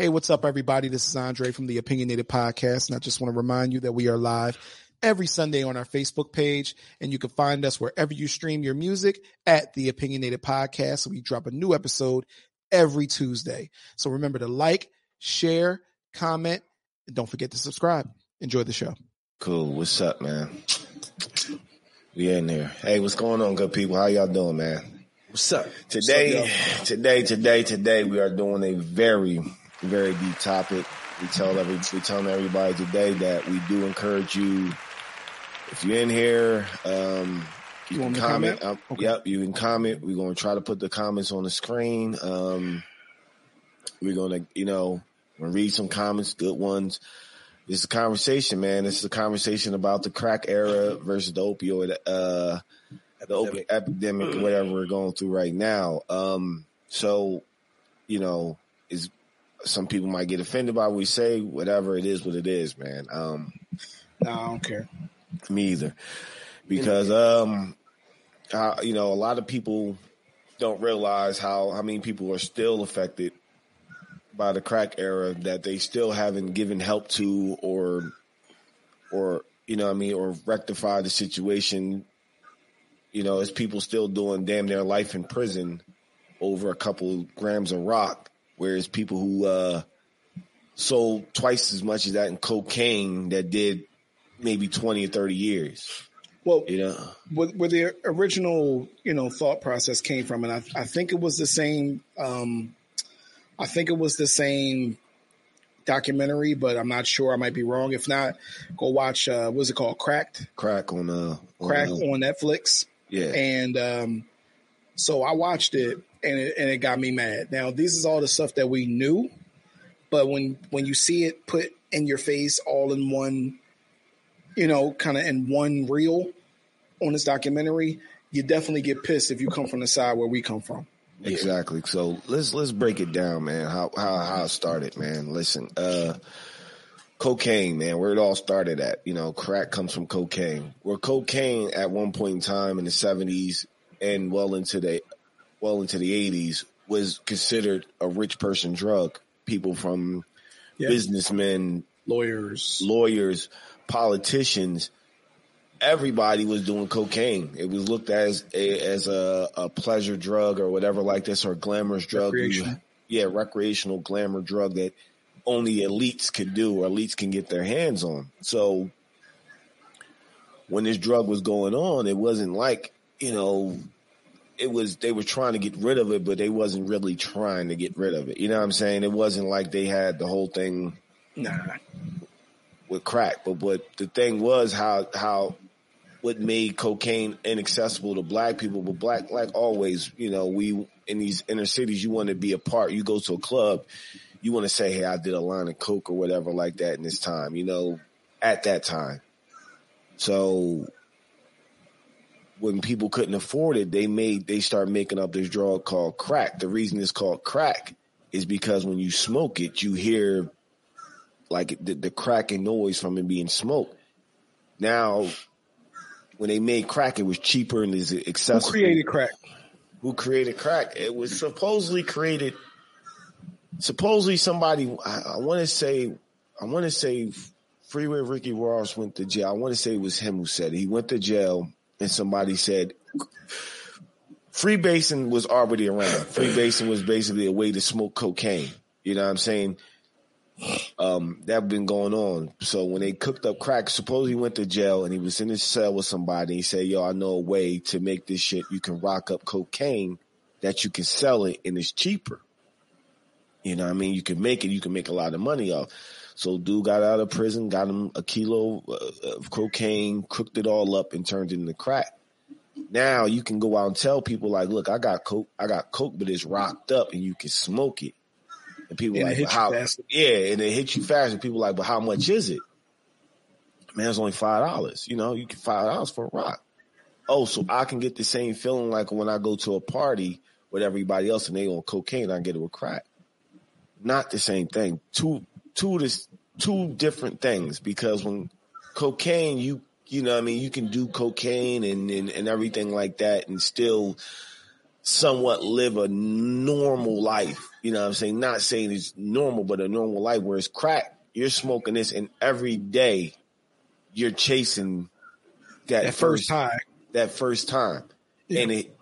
Hey, what's up, everybody? This is Andre from the Opinionated Podcast, and I just want to remind you that we are live every Sunday on our Facebook page, and you can find us wherever you stream your music at the Opinionated Podcast. So we drop a new episode every Tuesday. So remember to like, share, comment, and don't forget to subscribe. Enjoy the show. Cool. What's up, man? We in there. Hey, what's going on, good people? How y'all doing, man? What's up? Today, What's up, today, today, today, we are doing a very very deep topic. We tell every we telling everybody today that we do encourage you. If you're in here, um, you, you can comment. Um, okay. Yep, you can comment. We're going to try to put the comments on the screen. Um, we're going to, you know, read some comments, good ones. This is a conversation, man. This is a conversation about the crack era versus the opioid, uh, the opioid epidemic, whatever we're going through right now. Um, so, you know, is some people might get offended by what we say. Whatever it is, what it is, man. Um, no, I don't care. Me either, because um, I, you know, a lot of people don't realize how how many people are still affected by the crack era that they still haven't given help to or or you know I mean or rectify the situation. You know, as people still doing damn their life in prison over a couple grams of rock Whereas people who uh, sold twice as much as that in cocaine that did maybe 20 or 30 years. Well, you know, where, where the original, you know, thought process came from, and I, I think it was the same. Um, I think it was the same documentary, but I'm not sure. I might be wrong. If not, go watch. Uh, what's it called? Cracked. Crack on uh, on, Crack uh, on Netflix. Yeah. And um, so I watched it, and it, and it got me mad. Now, this is all the stuff that we knew, but when when you see it put in your face all in one, you know, kind of in one reel on this documentary, you definitely get pissed if you come from the side where we come from. Exactly. So let's let's break it down, man. How how how it started, man. Listen, uh cocaine, man, where it all started at. You know, crack comes from cocaine. Where cocaine at one point in time in the seventies and well into the well into the 80s was considered a rich person drug. People from yeah. businessmen, lawyers, lawyers, politicians, everybody was doing cocaine. It was looked as a, as a, a pleasure drug or whatever like this or glamorous drug. Yeah, recreational glamour drug that only elites could do or elites can get their hands on. So when this drug was going on, it wasn't like, you know, it was they were trying to get rid of it, but they wasn't really trying to get rid of it. You know what I'm saying? It wasn't like they had the whole thing nah. with crack. But what the thing was how how what made cocaine inaccessible to black people, but black like always, you know, we in these inner cities you want to be a part. You go to a club, you want to say, Hey, I did a line of coke or whatever like that in this time, you know, at that time. So when people couldn't afford it, they made they start making up this drug called crack. The reason it's called crack is because when you smoke it, you hear like the, the cracking noise from it being smoked. Now, when they made crack, it was cheaper and is accessible. Who created crack? Who created crack? It was supposedly created. Supposedly somebody. I, I want to say. I want to say. Freeway Ricky Ross went to jail. I want to say it was him who said it. He went to jail and somebody said freebasing was already around. Freebasing was basically a way to smoke cocaine. You know what I'm saying? Um, that been going on. So when they cooked up crack, suppose he went to jail and he was in his cell with somebody. He said, "Yo, I know a way to make this shit. You can rock up cocaine that you can sell it and it's cheaper. You know what I mean? You can make it. You can make a lot of money off." So dude got out of prison, got him a kilo uh, of cocaine, cooked it all up and turned it into crack. Now you can go out and tell people like, look, I got coke, I got coke, but it's rocked up and you can smoke it. And people and like, how, yeah, and it hits you fast. And people like, but how much is it? Man, it's only five dollars. You know, you can five dollars for a rock. Oh, so I can get the same feeling like when I go to a party with everybody else and they on cocaine, I get it with crack. Not the same thing. Two two this two different things because when cocaine, you you know, I mean, you can do cocaine and, and and everything like that, and still somewhat live a normal life. You know what I'm saying? Not saying it's normal, but a normal life. Whereas crack, you're smoking this and every day you're chasing that, That first time, that first time. Yeah. And it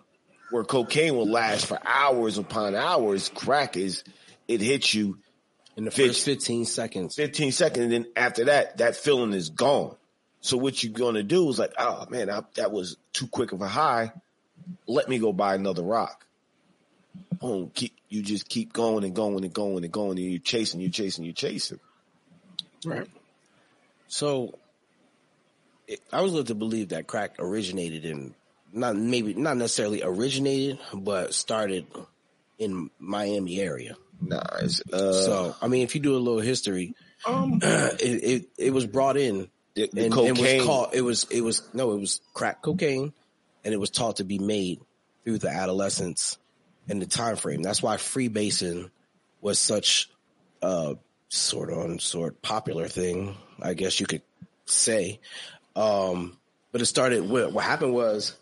where cocaine will last for hours upon hours, crack is it hits you In the first 15 seconds. 15 seconds, and then after that, that feeling is gone. So what you're gonna do is like, oh man, I, that was too quick of a high. Let me go buy another rock. Boom, keep you just keep going and going and going and going, and you're chasing, you're chasing, you're chasing. Right. So it, I was led to believe that crack originated in not maybe not necessarily originated, but started in Miami area. Nah, uh, so I mean, if you do a little history, Um, it it, it was brought in the, the and, cocaine. and was called it was it was no it was crack cocaine, and it was taught to be made through the adolescence and the time frame. That's why freebasing was such a sort on sort popular thing, I guess you could say. Um, but it started. What, what happened was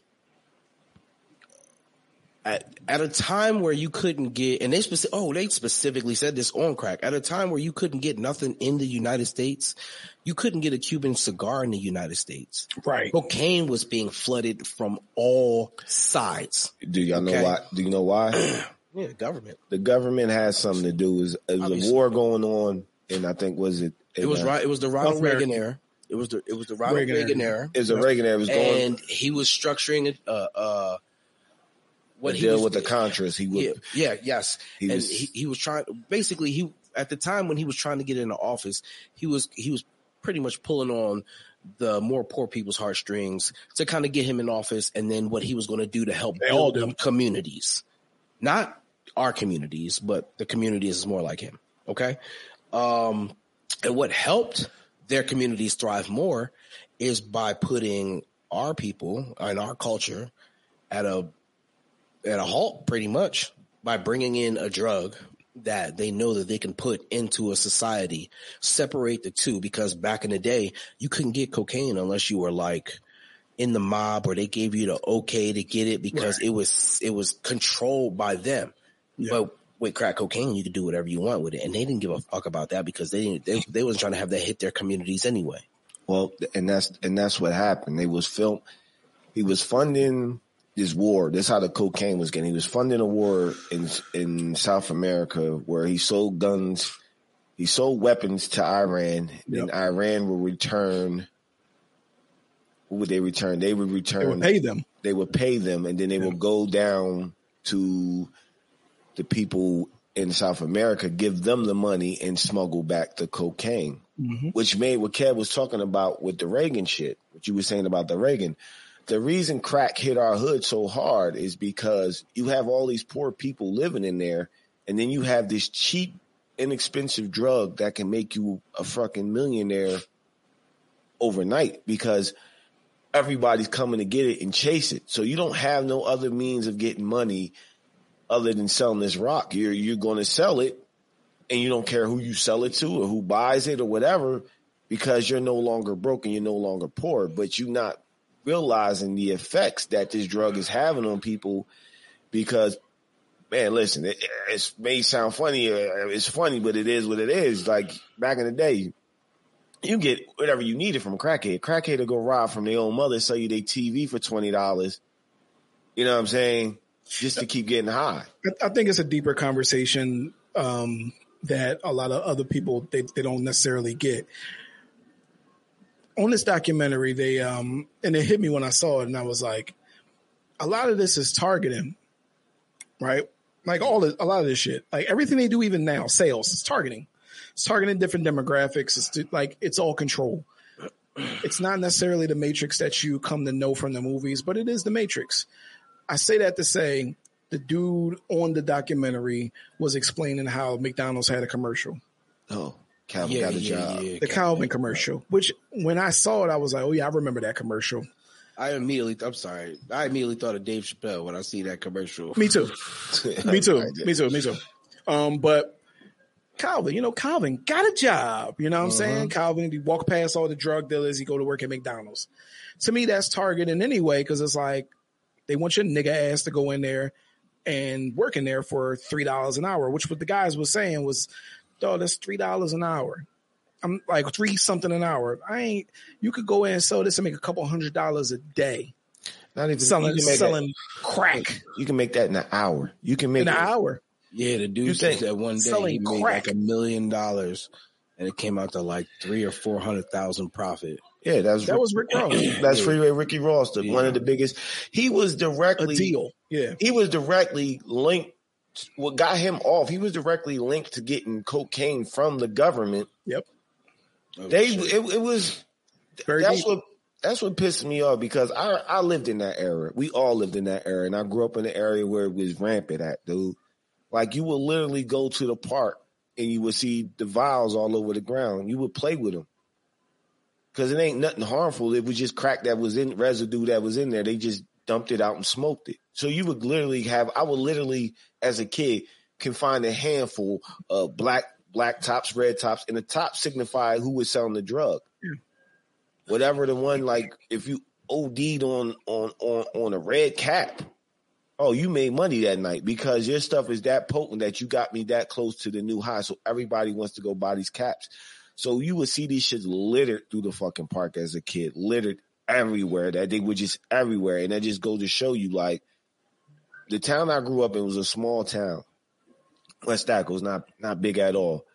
at, at a time where you couldn't get, and they speci- oh, they specifically said this on crack. At a time where you couldn't get nothing in the United States, you couldn't get a Cuban cigar in the United States. right. Cocaine was being flooded from all sides. Do y'all know why? Do you know why? Yeah, government. the government has something to do. Is it was Obviously. a war going on, and I think was it? It was uh, right. It was the Ronald North Reagan era. It was the it was the Ronald Reagan Reagan, era. era. It was the Reagan that was going and he was structuring it. Uh, uh, what to he deal was, with the Contras. He would Yeah, yeah, yes. He and was- he, he was trying. Basically, he at the time when he was trying to get into office, he was he was pretty much pulling on the more poor people's heartstrings to kind of get him in office, and then what he was going to do to help all build them communities, not our communities, but the communities is more like him. Okay, um, and what helped their communities thrive more is by putting our people and our culture at a at a halt pretty much by bringing in a drug that they know that they can put into a society, separate the two because back in the day you couldn't get cocaine unless you were like in the mob or they gave you the okay to get it because it was it was controlled by them. Yeah. But with crack cocaine you could do whatever you want with it and they didn't give a fuck about that because they didn't they, they wasn't trying to have that hit their communities anyway. Well, and that's and that's what happened. They was film. He was funding this war. That's how the cocaine was getting. He was funding a war in in South America where he sold guns. He sold weapons to Iran, and Iran would return. What would they return? They would They return. would pay them. they would pay them, and then they would go down to the people in South America, give them the money, and smuggle back the cocaine Mhm. which made what Kev was talking about with the Reagan shit, what you were saying about the Reagan. The reason crack hit our hood so hard is because you have all these poor people living in there, and then you have this cheap, inexpensive drug that can make you a fucking millionaire overnight because everybody's coming to get it and chase it. So you don't have no other means of getting money other than selling this rock. You're you're going to sell it and you don't care who you sell it to or who buys it or whatever because you're no longer broken, you're no longer poor, but you're not realizing the effects that this drug is having on people because man, listen, it, it may sound funny, uh, it's funny, but it is what it is. Like back in the day, you get whatever you needed from a crackhead. Crackhead will go rob from their own mother, sell you their TV for twenty dollars. You know what I'm saying? Just to keep getting high. I think it's a deeper conversation um, that a lot of other people they, they don't necessarily get. On this documentary, they um, and it hit me when I saw it, and I was like, a lot of this is targeting, right? Like all the, a lot of this shit, like everything they do, even now, sales, it's targeting. It's targeting different demographics. It's to- like it's all control. It's not necessarily the matrix that you come to know from the movies, but it is the matrix. I say that to say the dude on the documentary was explaining how McDonald's had a commercial, Oh, Calvin got a job. the Calvin commercial, which when I saw it, I was like, oh yeah, I remember that commercial. I immediately, I'm sorry, I immediately thought of Dave Chappelle when I see that commercial. Me too. Me too. Me too. Me too. Um, but Calvin, you know, Calvin got a job. You know what I'm saying? Calvin, he walk past all the drug dealers, he go to work at McDonald's. To me, that's targeting anyway, because it's like they want your nigga ass to go in there, and working there for three dollars an hour, which what the guys was saying was, dog, that's three dollars an hour. I'm like three something an hour. I ain't. You could go in and sell this and make a couple hundred dollars a day Not even selling you can make selling crack you can make that in an hour. You can make in an it- hour. Yeah, the dude think said that one day selling he made crack. like a million dollars, and it came out to like three or four hundred thousand profit. Yeah, that was That was Rick Ross. that's Yeah. Freeway Ricky Ross, the, one of the biggest. He was A directly deal. Yeah. he was directly linked. What got him off? He was directly linked to getting cocaine from the government. Yep. Oh, They shit. it, it was Very that's deep. what that's what pissed me off because I I lived in that era. We all lived in that era, and I grew up in an area where it was rampant at, dude. Like you would literally go to the park and you would see the vials all over the ground. You would play with them because it ain't nothing harmful. It was just crack that was in residue that was in there. They just dumped it out and smoked it. So you would literally have. I would literally, as a kid, can find a handful of black black tops, red tops, and the top signified who was selling the drug. Whatever the one like, if you OD'd on on on on a red cap, oh, you made money that night because your stuff is that potent that you got me that close to the new high. So everybody wants to go buy these caps. So you would see these shits littered through the fucking park as a kid, littered everywhere. That they were just everywhere, and that just goes to show you like the town I grew up in was a small town. West was not not big at all.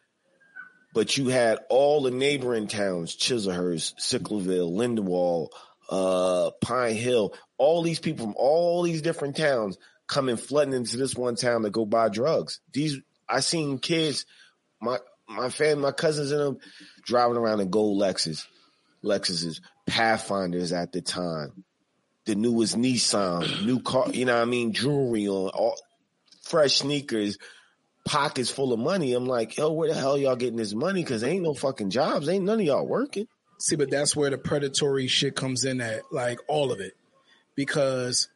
But you had all the neighboring towns, Chesilhurst, Sicklerville, Lindenwold, uh, Pine Hill, all these people from all these different towns coming flooding into this one town to go buy drugs. These I seen kids, my my family, my cousins and them driving around in gold Lexus, Lexuses, Pathfinders at the time, the newest Nissan, new car, you know what I mean, jewelry on, all fresh sneakers, pockets full of money. I'm like, yo, where the hell y'all getting this money? Cause ain't no fucking jobs. Ain't none of y'all working. See, but that's where the predatory shit comes in at, like all of it. Because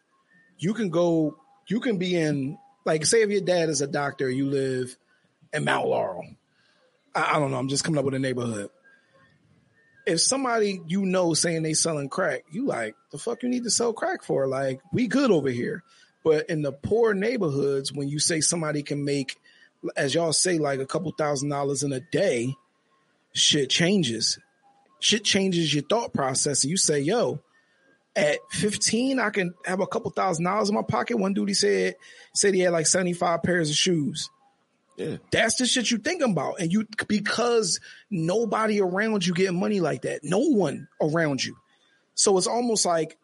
you can go, you can be in, like, say if your dad is a doctor, you live in Mount Laurel. I, I don't know, I'm just coming up with a neighborhood. If somebody you know saying they selling crack, you like, the fuck you need to sell crack for? Like, we good over here. But in the poor neighborhoods, when you say somebody can make, as y'all say, like a couple thousand dollars in a day, shit changes shit changes your thought process. You say, yo, at 15, I can have a couple thousand dollars in my pocket. One dude he said said he had like 75 pairs of shoes. Yeah. That's the shit you thinking about. And you because nobody around you getting money like that. No one around you. So it's almost like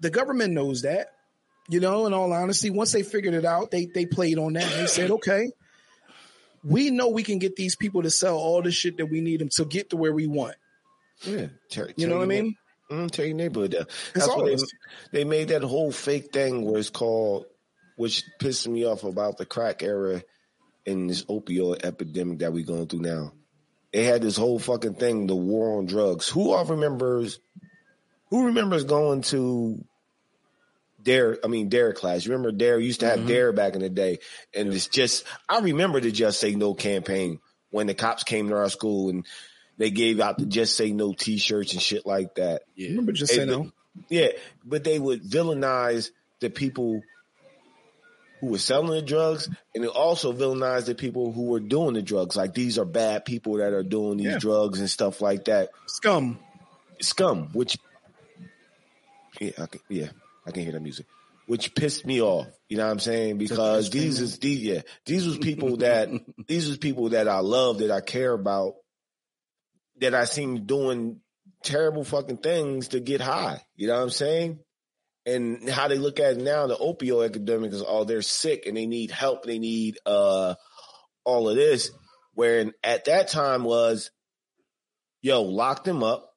the government knows that. You know, in all honesty, once they figured it out, they they played on that. They said, okay, we know we can get these people to sell all the shit that we need them to get to where we want. Yeah. Tear- You know what I mean? Mm, tell your neighborhood that. That's what they, they made that whole fake thing where it's called, which pissed me off about the crack era and this opioid epidemic that we're going through now. They had this whole fucking thing, the war on drugs. Who all remembers? Who remembers going to Dare? I mean Dare class. You remember Dare used to have Mhm. Dare back in the day, and it's just I remember the Just Say No campaign when the cops came to our school and they gave out the Just Say No T-shirts and shit like that. Yeah. Remember, just Hey, say no. Yeah, but they would villainize the people who were selling the drugs, and it also villainized the people who were doing the drugs. Like these are bad people that are doing these Yeah. drugs and stuff like that. Scum. Scum, which yeah, I can, yeah, I can hear the music. Which pissed me off. You know what I'm saying? Because these is these yeah, these was people that these was people that I love, that I care about, that I seen doing terrible fucking things to get high. You know what I'm saying? And how they look at it now, the opioid epidemic is oh, they're sick and they need help, they need uh all of this. Where at that time was, yo, lock them up.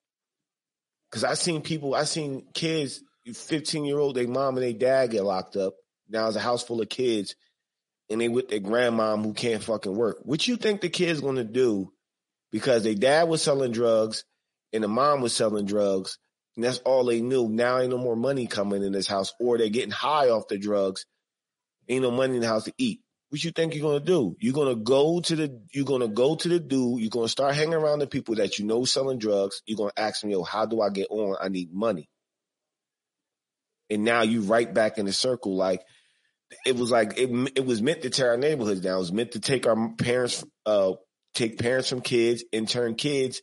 Cause I seen people, I seen kids, 15 year old, they mom and they dad get locked up. Now it's a house full of kids and they with their grandmom who can't fucking work. What you think the kid's gonna do because their dad was selling drugs and the mom was selling drugs and that's all they knew. Now ain't no more money coming in this house or they're getting high off the drugs. Ain't no money in the house to eat. What you think you're gonna do? You're gonna go to the you're gonna go to the dude, you're gonna start hanging around the people that you know selling drugs. You're gonna ask them, yo, how do I get on? I need money. And now you right back in the circle like it was like it, it was meant to tear our neighborhoods down. It was meant to take our parents, uh, take parents from kids and turn kids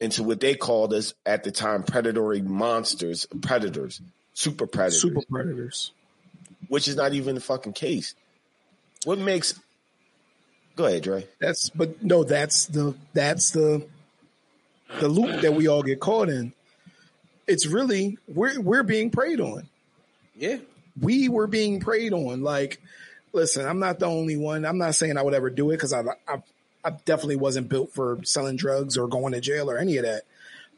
into what they called us at the time predatory monsters, predators, super predators, Super predators. which is not even the fucking case. What makes? Go ahead, Dre. That's but no, that's the that's the the loop that we all get caught in. It's really we're we're being preyed on. Yeah. We were being preyed on. Like, listen, I'm not the only one. I'm not saying I would ever do it because I, I I definitely wasn't built for selling drugs or going to jail or any of that.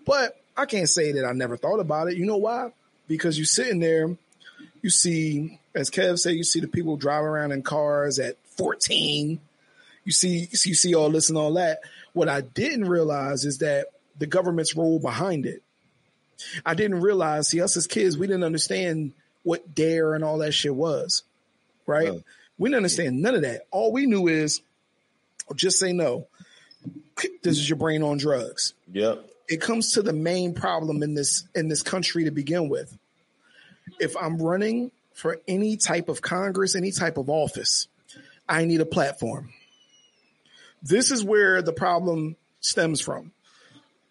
But I can't say that I never thought about it. You know why? Because you're sitting there, you see, as Kev said, you see the people driving around in cars at 14. You see, you see all this and all that. What I didn't realize is that the government's role behind it. I didn't realize, see, us as kids, we didn't understand what dare and all that shit was, right? Oh. We didn't understand none of that. All we knew is just say no. This is your brain on drugs. Yep. It comes to the main problem in this in this country to begin with. If I'm running for any type of Congress, any type of office, I need a platform. This is where the problem stems from.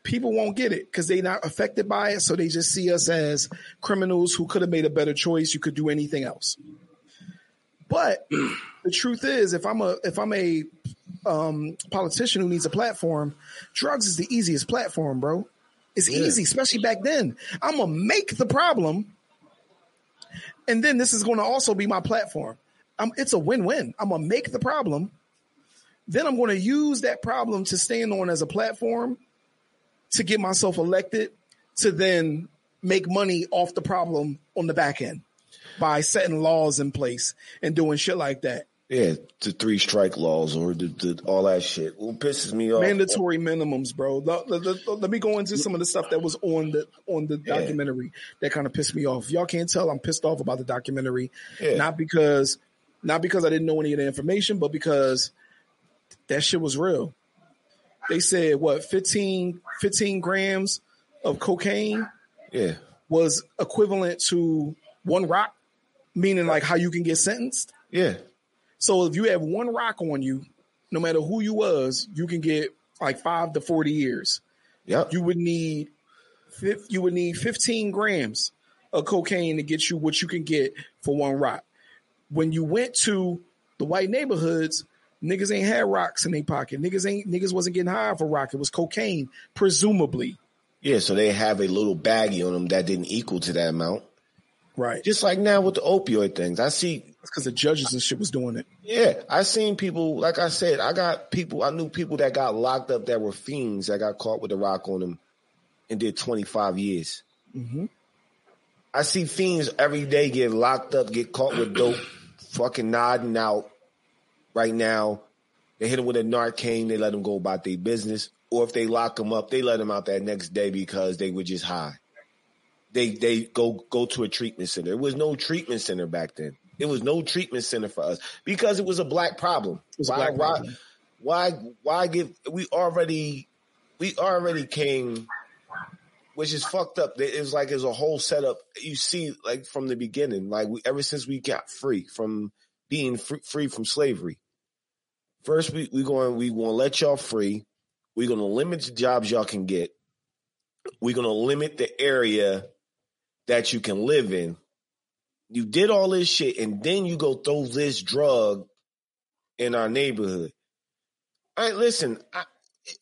People won't get it because they're not affected by it, so they just see us as criminals who could have made a better choice. You could do anything else. But the truth is, if I'm a if I'm a um, politician who needs a platform, drugs is the easiest platform, bro. It's Yeah. easy, especially back then. I'm gonna make the problem, and then this is going to also be my platform. I'm, it's a win-win. I'm gonna make the problem, then I'm going to use that problem to stand on as a platform to get myself elected, to then make money off the problem on the back end by setting laws in place and doing shit like that. Yeah, the three strike laws or the, the all that shit. What pisses me off? mandatory minimums, bro. The- the- let me go into some of the stuff that was on the on the Yeah. documentary that kind of pissed me off. Y'all can't tell I'm pissed off about the documentary, Yeah. not because not because I didn't know any of the information, but because that shit was real. They said what 15, 15 grams of cocaine Yeah, was equivalent to one rock, meaning like how you can get sentenced. yeah, So if you have one rock on you, no matter who you was, you can get like five to forty years. yep. You would need you would need fifteen grams of cocaine to get you what you can get for one rock. When you went to the white neighborhoods, niggas ain't had rocks in their pocket. Niggas ain't niggas wasn't getting high for rock. It was cocaine, presumably. yeah, so they have a little baggie on them that didn't equal to that amount. Right. Just like now with the opioid things, I see. Because the judges and shit was doing it. Yeah, I seen people. Like I said, I got people. I knew people that got locked up that were fiends that got caught with a rock on them and did twenty five years. Mhm. I see fiends every day get locked up, get caught with dope, fucking nodding out. Right now, they hit them with a Narcan. They let them go about their business. Or if they lock them up, they let them out that next day because they were just high. They they go go to a treatment center. There was no treatment center back then. There was no treatment center for us because it was a black problem. why, black why, problem. why why give we already we already came which is fucked up. It was like there's a whole setup. You see, like from the beginning, like we, ever since we got free from being free, free from slavery. First, we we going we going to let y'all free. We're going to limit the jobs y'all can get. We're going to limit the area that you can live in. You did all this shit, and then you go throw this drug in our neighborhood. All right, listen, I,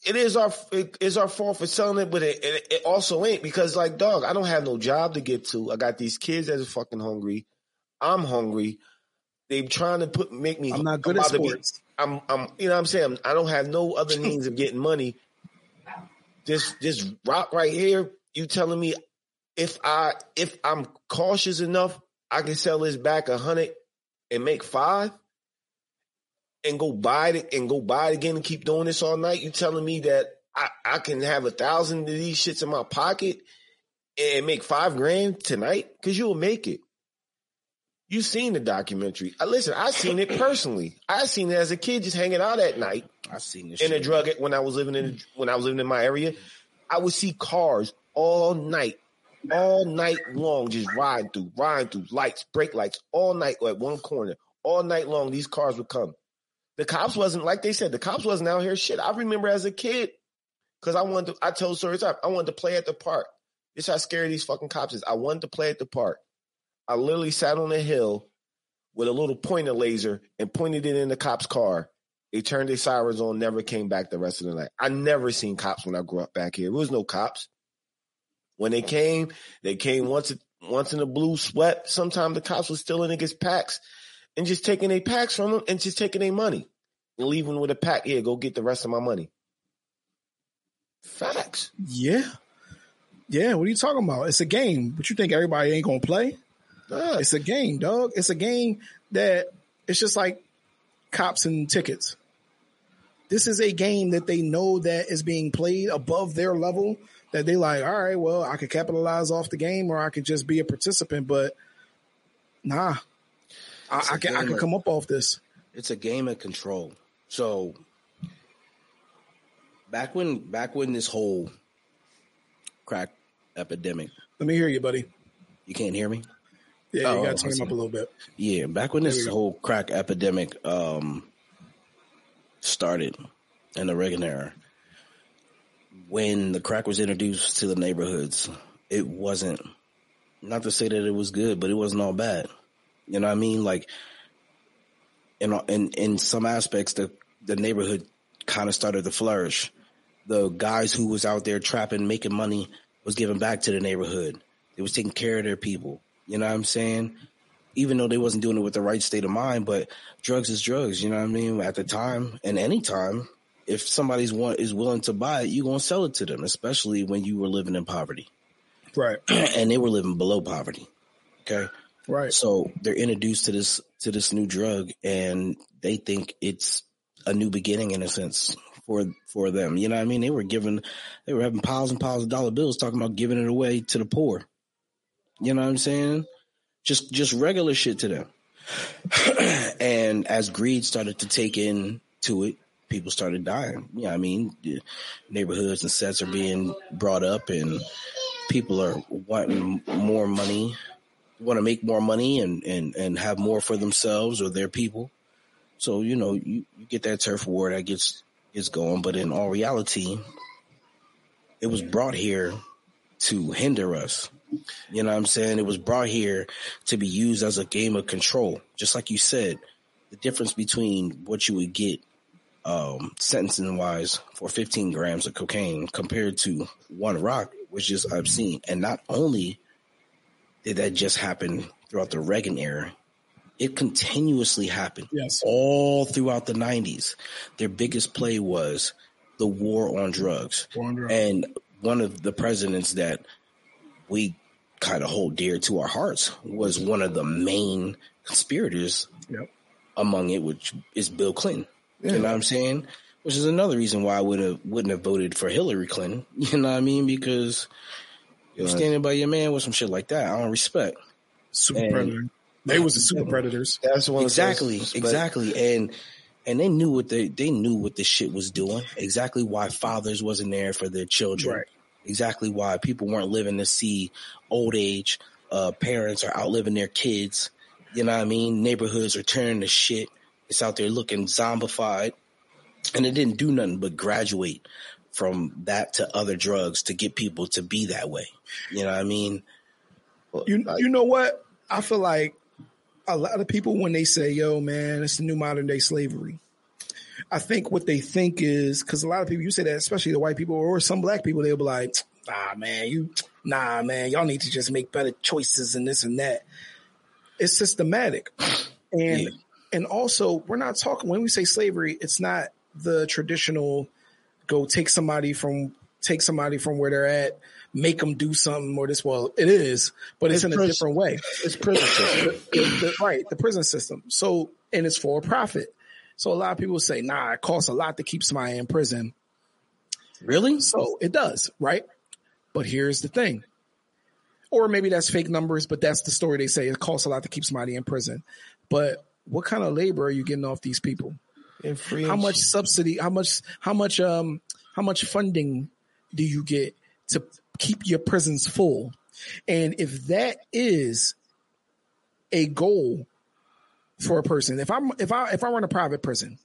it is our it is our fault for selling it, but it, it, it also ain't because like dog, I don't have no job to get to. I got these kids that are fucking hungry. I'm hungry. They trying to put make me. I'm not good at about to be- sports. I'm I'm you know what I'm saying I don't have no other means of getting money. This this rock right here, you telling me if I if I'm cautious enough, I can sell this back a hundred and make five and go buy it and go buy it again and keep doing this all night. You telling me that I, I can have a thousand of these shits in my pocket and make five grand tonight? Cause you'll make it. You seen the documentary. I listen, I seen it personally. I seen it as a kid just hanging out at night I've seen this in a drug when I was living in when I was living in my area. I would see cars all night all night long, just riding through, riding through lights, brake lights, all night at one corner. All night long, these cars would come. The cops wasn't like they said. The cops wasn't out here. Shit, I remember as a kid, because I wanted to. I told stories. I wanted to play at the park. This how scary these fucking cops is. I wanted to play at the park. I literally sat on a hill with a little pointer laser and pointed it in the cop's car. They turned their sirens on, never came back the rest of the night. I never seen cops when I grew up back here. There was no cops. When they came, they came once once in a blue sweat. Sometimes the cops was stealing niggas packs and just taking their packs from them and just taking their money and leaving with a pack. Here, go get the rest of my money. Facts. Yeah. Yeah, what are you talking about? It's a game, but you think everybody ain't gonna play? It's a game, dog. It's a game that it's just like cops and tickets. This is a game that they know that is being played above their level. That they like, all right, well, I could capitalize off the game, or I could just be a participant. But nah, I, I can I can of- come up off this. It's a game of control. So back when back when this whole crack epidemic, Let me hear you, buddy. you can't hear me? Yeah, you Oh, got to turn I up a little bit. Yeah, back when this whole crack epidemic um started in the Reagan era, when the crack was introduced to the neighborhoods, it wasn't not to say that it was good, but it wasn't all bad. You know what I mean? Like in in in some aspects the the neighborhood kind of started to flourish. The guys who was out there trapping, making money was giving back to the neighborhood. They was taking care of their people. You know what I'm saying? Even though they wasn't doing it with the right state of mind, but drugs is drugs. You know what I mean? At the time and any time, if somebody's want is willing to buy it, you're gonna sell it to them, especially when you were living in poverty Right, and they were living below poverty. Okay. right. So they're introduced to this to this new drug and they think it's a new beginning in a sense for for them. You know what I mean? They were giving they were having piles and piles of dollar bills talking about giving it away to the poor. You know what I'm saying? Just just regular shit to them. and as greed started to take in to it, people started dying. Yeah, I mean, neighborhoods and sets are being brought up and people are wanting more money want to make more money and, and, and have more for themselves or their people. So, you know, you, you get that turf war that gets, gets going, but in all reality, it was brought here to hinder us. You know what I'm saying? It was brought here to be used as a game of control. Just like you said, the difference between what you would get, um, sentencing wise for 15 grams of cocaine compared to one rock was just obscene. And not only did that just happen throughout the Reagan era, it continuously happened Yes. all throughout the 90s. Their biggest play was the war on drugs. War on drugs. And one of the presidents that we kind of hold dear to our hearts was one of the main conspirators Yep. among it, which is Bill Clinton. You know what I'm saying? Which is another reason why I would have wouldn't have voted for Hillary Clinton. You know what I mean? Because you're Right. standing by your man with some shit like that. I don't respect. Super And- predator. They was the super predators. That's one exactly, But exactly, and and they knew what they they knew what this shit was doing. Exactly why fathers wasn't there for their children. Right. Exactly why people weren't living to see old age. Uh, parents are outliving their kids. You know what I mean? Neighborhoods are turning to shit. It's out there looking zombified, and it didn't do nothing but graduate from that to other drugs to get people to be that way. You know what I mean? You you know what? I feel like a lot of people when they say, "Yo, man, it's the new modern day slavery." I think what they think is because a lot of people you say that, especially the white people or some black people, they'll be like, "Nah, man, you, nah, man, y'all need to just make better choices and this and that." It's systematic, and Yeah. And also we're not talking when we say slavery, it's not the traditional go take somebody from take somebody from where they're at, make them do something or this. Well, it is, but it's, It's in a different way. It's prison system. The- the- right, the prison system. So, and it's for a profit. So a lot of people say, nah, it costs a lot to keep somebody in prison. Really? So it does, right? But here's the thing. Or maybe that's fake numbers, but that's the story they say. It costs a lot to keep somebody in prison. But what kind of labor are you getting off these people? And free How much subsidy, how much, how much, um, how much funding do you get to keep your prisons full? And if that is a goal for a person, if I'm if I if I run a private prison,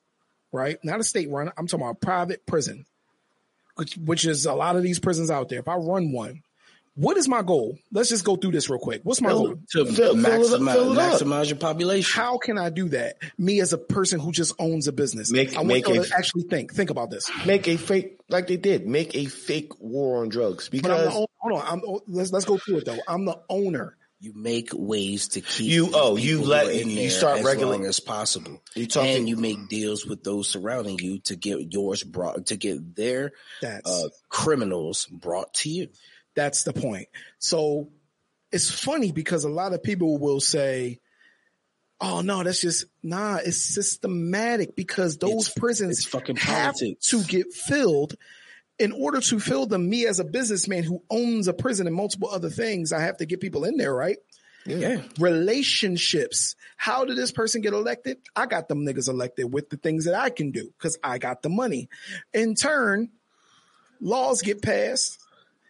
right? Not a state run, I'm talking about a private prison, which which is a lot of these prisons out there. If I run one, what is my goal? Let's just go through this real quick. What's my goal? To Fill- fill it up, maximize, fill it up. maximize your population. How can I do that? Me as a person who just owns a business. Make- I want make you a- to actually think. Think about this. Make a fake like they did. Make a fake war on drugs But I'm the because hold on. I'm, let's let's go through it though. I'm the owner. You make ways to keep You- oh, you let- in you start as regulating- long as possible, You talk and to- you make deals with those surrounding you to get yours brought to get their uh, criminals brought to you. That's the point. So it's funny because a lot of people will say, "Oh no, that's just nah." It's systematic because those It's- prisons it's fucking have politics. to get filled. In order to fill them, me as a businessman who owns a prison and multiple other things, I have to get people in there, right? Yeah, relationships. How did this person get elected? I got them niggas elected with the things that I can do because I got the money. In turn, laws get passed.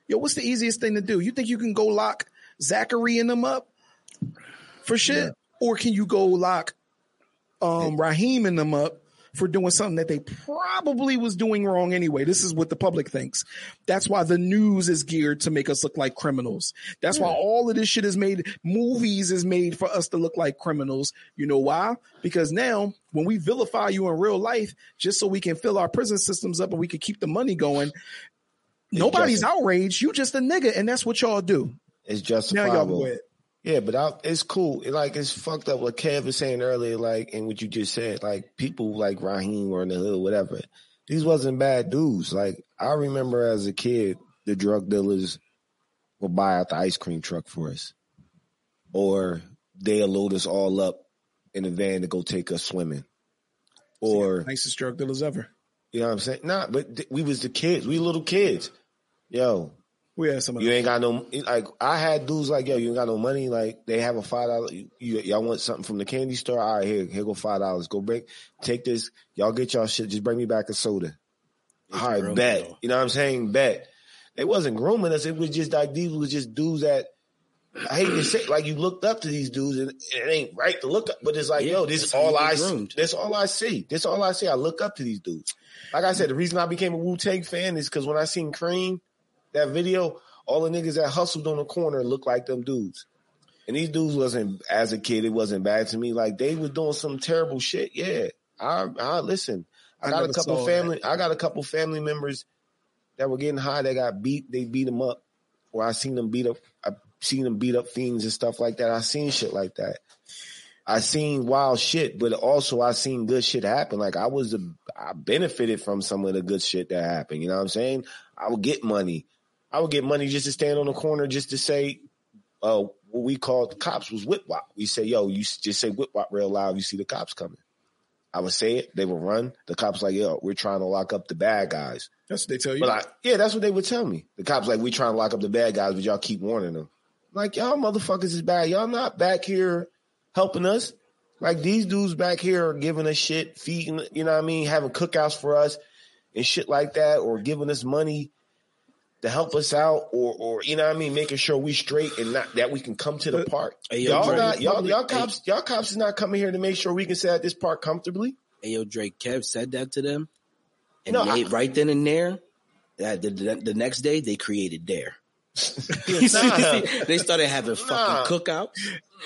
Yo, what's the easiest thing to do? You think you can go lock Zachary and them up for shit? Or can you go lock um Raheem and them up for doing something that they probably was doing wrong anyway. This is what the public thinks. That's why the news is geared to make us look like criminals. That's why all of this shit is made. Movies is made for us to look like criminals. You know why? Because now when we vilify you in real life, just so we can fill our prison systems up and we can keep the money going, nobody's outraged. You just a nigga, and that's what y'all do. it's justifiable. Yeah, but I, it's cool. It, like it's fucked up. What Kev was saying earlier, like, and what you just said, like people like Raheem or in the hood, whatever. These wasn't bad dudes. Like I remember as a kid, the drug dealers would buy out the ice cream truck for us, or they'll load us all up in a van to go take us swimming, or Nicest drug dealers ever. you know what I'm saying? Nah, but th- we was the kids. We little kids. Yo, We had some of you ain't got no like. I had dudes like, yo, you ain't got no money. Like they have a five dollar. Y'all want something from the candy store? All right, here, here go five dollars. Go break, take this. Y'all get y'all shit. Just bring me back a soda. It's All right, bet. though. You know what I'm saying? Bet. It wasn't grooming us. It was just like these was just dudes that. I hate to say, like you looked up to these dudes, and it ain't right to look up, but it's like, Yeah, yo, this is that's how you all I see. groomed. This all I see. This all I see. I look up to these dudes. Like I said, the reason I became a Wu Tang fan is because when I seen Cream, that video, all the niggas that hustled on the corner looked like them dudes. And these dudes wasn't as a kid, it wasn't bad to me. Like they was doing some terrible shit. Yeah. I I listen. I, I got a couple family I got a couple family members that were getting high that got beat, they beat them up. Or I seen them beat up I seen them beat up fiends and stuff like that. I seen shit like that. I seen wild shit, but also I seen good shit happen. Like I was, a, I benefited from some of the good shit that happened. You know what I'm saying? I would get money. I would get money just to stand on the corner, just to say, uh, what we called the cops was whip wop. We say, yo, you just say whip wop real loud. You see the cops coming. I would say it. They would run. The cops like, yo, we're trying to lock up the bad guys. That's what they tell you. But I, yeah, that's what they would tell me. The cops like, we trying to lock up the bad guys, but y'all keep warning them. Like y'all motherfuckers is bad. Y'all not back here helping us. Like these dudes back here are giving us shit, feeding, you know what I mean, having cookouts for us and shit like that, or giving us money to help us out, or or you know what I mean, making sure we straight and not that we can come to the park. Hey, yo, y'all Drake, not y'all public- y'all cops y'all cops is not coming here to make sure we can sit at this park comfortably. Hey, yo, Drake Kev said that to them, and No, they, I- right then and there, that the, the, the next day they created Dare. Nah. they started having fucking Nah. cookouts.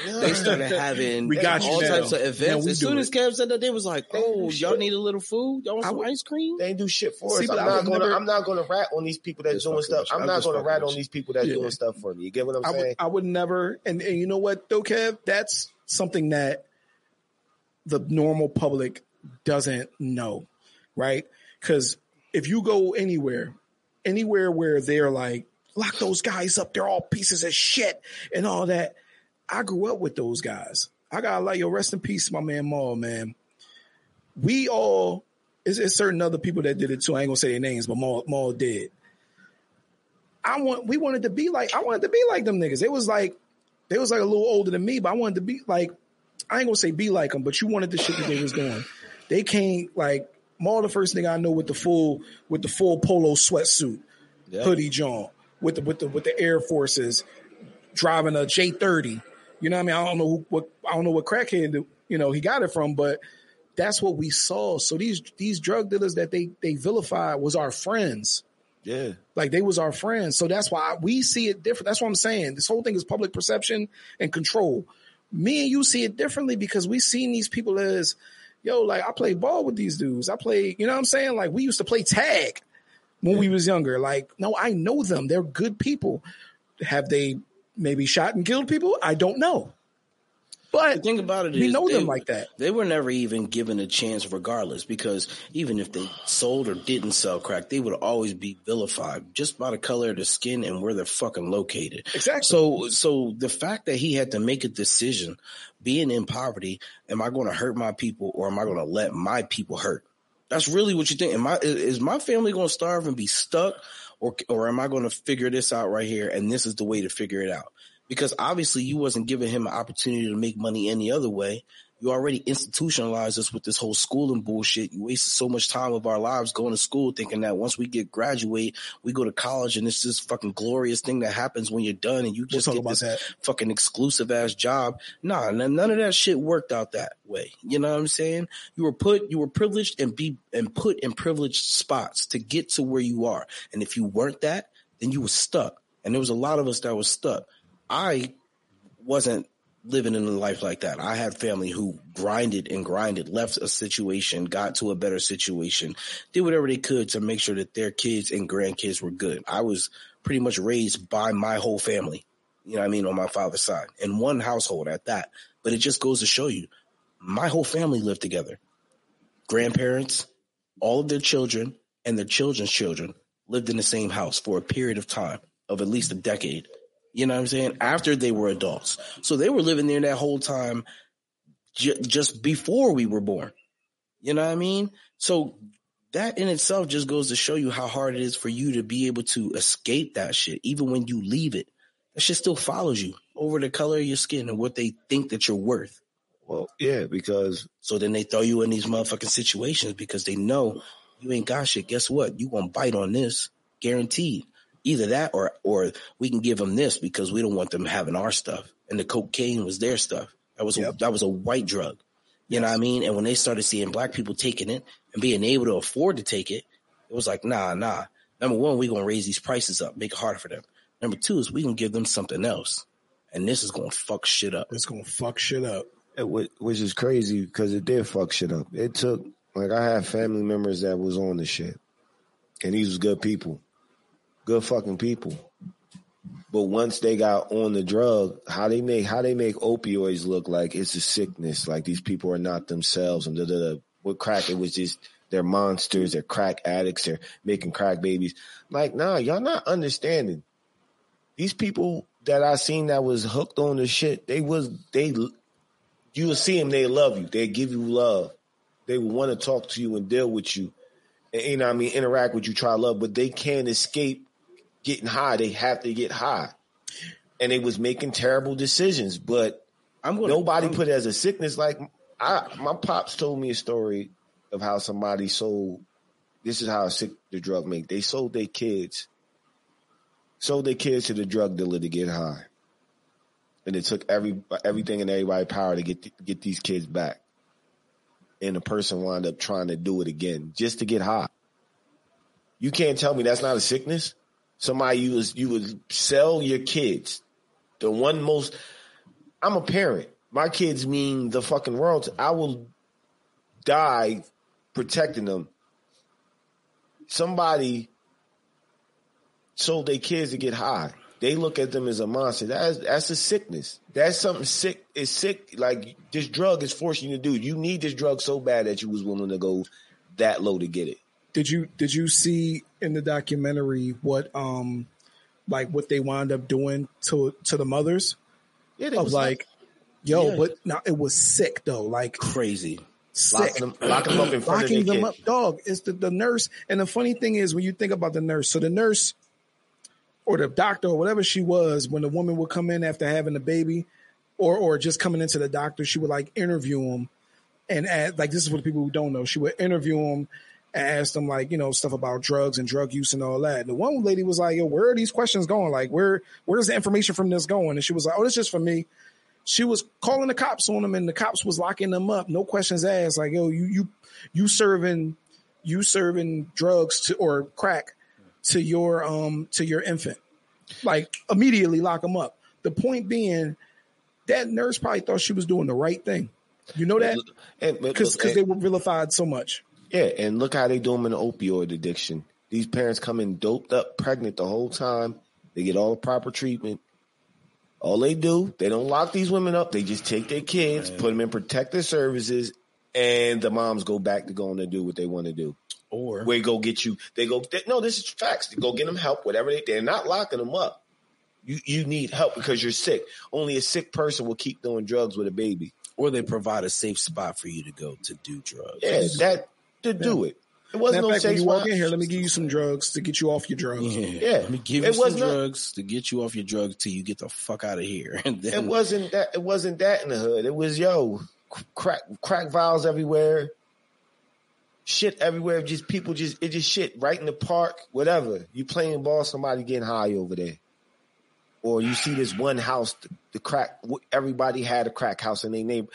They started having We got you all now. types of events. as soon it. as Kev said that, they was like, "Oh, y'all need a little food? Y'all want some would- ice cream?" They ain't do shit for See, us. I'm not gonna never- I'm not gonna rat on these people that's Just doing stuff. I'm I'm not gonna rat on these people that's Yeah. doing stuff for me. You get what I'm I saying? would, I would never, and, and you know what though, Kev? That's something that the normal public doesn't know, right? Because if you go anywhere, anywhere where they're like, lock those guys up, they're all pieces of shit and all that. I grew up with those guys. I gotta like yo, rest in peace, my man Maul, man. We all, it's, it's certain other people that did it too. I ain't gonna say their names, but Maul, Maul did. I want we wanted to be like I wanted to be like them niggas. It was like they was like a little older than me, but I wanted to be like I ain't gonna say be like them, but you wanted the shit that they was doing. They came like Maul the first thing I know with the full with the full polo sweatsuit, Yeah. hoodie John, with the with the with the Air Forces, driving a J thirty. You know what I mean? I don't know who, what I don't know what crackhead you know he got it from, but that's what we saw. So these these drug dealers that they they vilified was our friends. Yeah. Like they was our friends. So that's why we see it different. That's what I'm saying. This whole thing is public perception and control. Me and you see it differently because we seen these people as, yo, like I play ball with these dudes. I play, you know what I'm saying? Like we used to play tag when we was younger. Like, no, I know them. They're good people. Have they maybe shot and killed people? I don't know. But the thing about it we is know they, them like that. They were never even given a chance, regardless, because even if they sold or didn't sell crack, they would always be vilified just by the color of their skin and where they're fucking located. Exactly. So, so the fact that he had to make a decision, being in poverty, am I going to hurt my people or am I going to let my people hurt? That's really what you think. Am I is my family going to starve and be stuck, or or am I going to figure this out right here? And this is the way to figure it out because obviously you wasn't giving him an opportunity to make money any other way. You already institutionalized us with this whole schooling bullshit. You wasted so much time of our lives going to school thinking that once we get graduate, we go to college and it's this fucking glorious thing that happens when you're done and you just we'll get this that. fucking exclusive ass job. Nah, none of that shit worked out that way. You know what I'm saying? You were put, you were privileged and be, and put in privileged spots to get to where you are. And if you weren't that, then you were stuck. And there was a lot of us that was stuck. I wasn't living in a life like that. I had family who grinded and grinded, left a situation, got to a better situation, did whatever they could to make sure that their kids and grandkids were good. I was pretty much raised by my whole family, you know what I mean, on my father's side, in one household at that. But it just goes to show you, my whole family lived together. Grandparents, all of their children, and their children's children lived in the same house for a period of time of at least a decade. You know what I'm saying? After they were adults. So they were living there that whole time j- just before we were born. You know what I mean? So that in itself just goes to show you how hard it is for you to be able to escape that shit. Even when you leave it, that shit still follows you over the color of your skin and what they think that you're worth. Well, yeah, because So then they throw you in these motherfucking situations because they know you ain't got shit. Guess what? You gonna bite on this, guaranteed. Either that or or we can give them this because we don't want them having our stuff. And the cocaine was their stuff. That was a, that was a white drug. You know what I mean? And when they started seeing black people taking it and being able to afford to take it, it was like, nah, nah. Number one, we're gonna raise these prices up, make it harder for them. Number two is we gonna give them something else, and this is gonna fuck shit up. It's gonna fuck shit up. it, whi- which is crazy because it did fuck shit up. It took like I had family members that was on the shit, and these was good people, good fucking people. But once they got on the drug, how they make how they make opioids look like it's a sickness, like these people are not themselves, and da da. With crack, it was just they're monsters, they're crack addicts, they're making crack babies. Like, nah, y'all not understanding. These people that I seen that was hooked on the shit, they was they you will see them, they love you. They give you love. They will want to talk to you and deal with you. And, you know I mean, interact with you, try love, but they can't escape getting high. They have to get high. And they was making terrible decisions, but I'm gonna nobody I'm- put it as a sickness. Like I, my pops told me a story of how somebody sold. This is how sick the drug make. They sold their kids, sold their kids to the drug dealer to get high, and it took every everything and everybody power to get get these kids back. And the person wound up trying to do it again just to get high. You can't tell me that's not a sickness. Somebody you was you would sell your kids, the one most. I'm a parent. My kids mean the fucking world. I will die protecting them. Somebody sold their kids to get high. They look at them as a monster. That's that's a sickness. That's something sick. It's sick. Like this drug is forcing you to do. You need this drug so bad that you was willing to go that low to get it. Did you did you see in the documentary what um like what they wound up doing to to the mothers Yeah, they of was like, yo, Yeah. but now it was sick though, like crazy. sick. locking them, locking them up in front locking of them kids. up, dog. It's the, the nurse. And the funny thing is, when you think about the nurse, so the nurse or the doctor or whatever she was, when the woman would come in after having the baby, or or just coming into the doctor, she would like interview him, and add, like this is for the people who don't know, she would interview him, and asked them like, you know, stuff about drugs and drug use and all that. And the one lady was like, yo, where are these questions going? Like, where, where's the information from this going? And she was like, oh, it's just for me. She was calling the cops on them and the cops was locking them up. No questions asked. Like, yo, you, you, you serving, you serving drugs to, or crack to your, um, to your infant. Like immediately lock them up. The point being that nurse probably thought she was doing the right thing. You know that? But Because they were vilified so much. Yeah, and look how they do them in the opioid addiction. These parents come in doped up, pregnant the whole time. They get all the proper treatment. All they do, they don't lock these women up. They just take their kids, put them in protective services, and the moms go back to going to do what they want to do. Or Where go get you? They go. They, no, this is facts. They go get them help. Whatever they, they're not locking them up. You you need help because you're sick. Only a sick person will keep doing drugs with a baby. or they provide a safe spot for you to go to do drugs. Yeah, that to do it. It wasn't no fact, when you walk in here, let me give you some drugs to get you off your drugs. Yeah. Yeah. Let me give It you was some not- drugs to get you off your drugs till you get the fuck out of here. And then It wasn't that. It wasn't that in the hood. It was yo crack crack vials everywhere, shit everywhere. Just people just it just shit right in the park. Whatever you playing ball, somebody getting high over there, or you see this one house, the, the crack. Everybody had a crack house in their neighbor.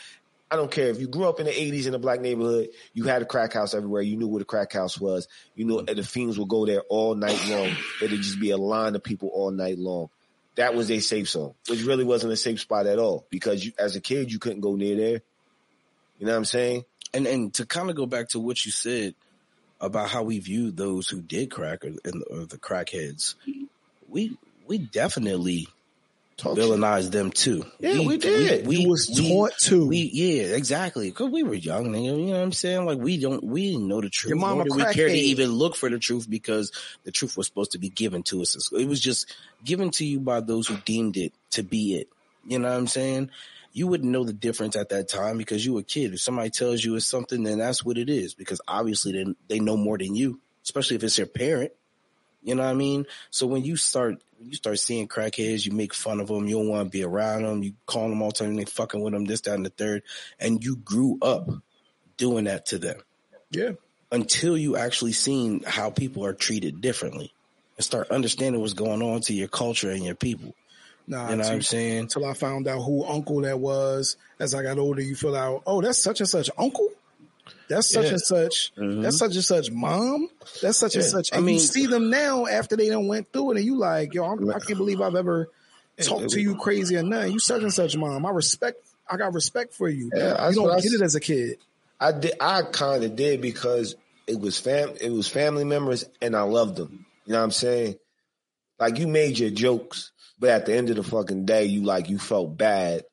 I don't care if you grew up in the '80s in a black neighborhood. You had a crack house everywhere. You knew where the crack house was. You knew the fiends would go there all night long. It'd just be a line of people all night long that was a safe zone, which really wasn't a safe spot at all because you, as a kid, you couldn't go near there. You know what I'm saying? and and to kind of go back to what you said about how we viewed those who did crack or, or the crackheads, we we definitely Talk villainized them too. Yeah, we did. You was taught to. We yeah, exactly. Because we were young, nigga. You know what I'm saying? Like we don't, we didn't know the truth. Your mama we care to even look for the truth because the truth was supposed to be given to us. It was just given to you by those who deemed it to be it. You know what I'm saying? You wouldn't know the difference at that time because you were a kid. If somebody tells you it's something, then that's what it is. Because obviously, they they know more than you, especially if it's your parent. You know what I mean? So when you start you start seeing crackheads, you make fun of them. You don't want to be around them. You call them all the time. They fucking with them. This, that, and the third. And you grew up doing that to them yeah. until you actually seen how people are treated differently and start understanding what's going on to your culture and your people. Nah, You know what I'm saying? Until I found out who uncle that was. As I got older, you feel out, oh, that's such and such uncle. That's such Yeah. and such. Mhm. That's such and such mom. That's such and Yeah. such. I And mean- you see them now after they done went through it, and you like, yo, I'm, I can't believe I've ever talked to you crazy or nothing. You such and such mom. I respect. I got respect for you. Yeah, you don't I get s- it as a kid. I did. I kind of did because it was fam. It was family members, and I loved them. You know what I'm saying? Like you made your jokes, but at the end of the fucking day, you like you felt bad, and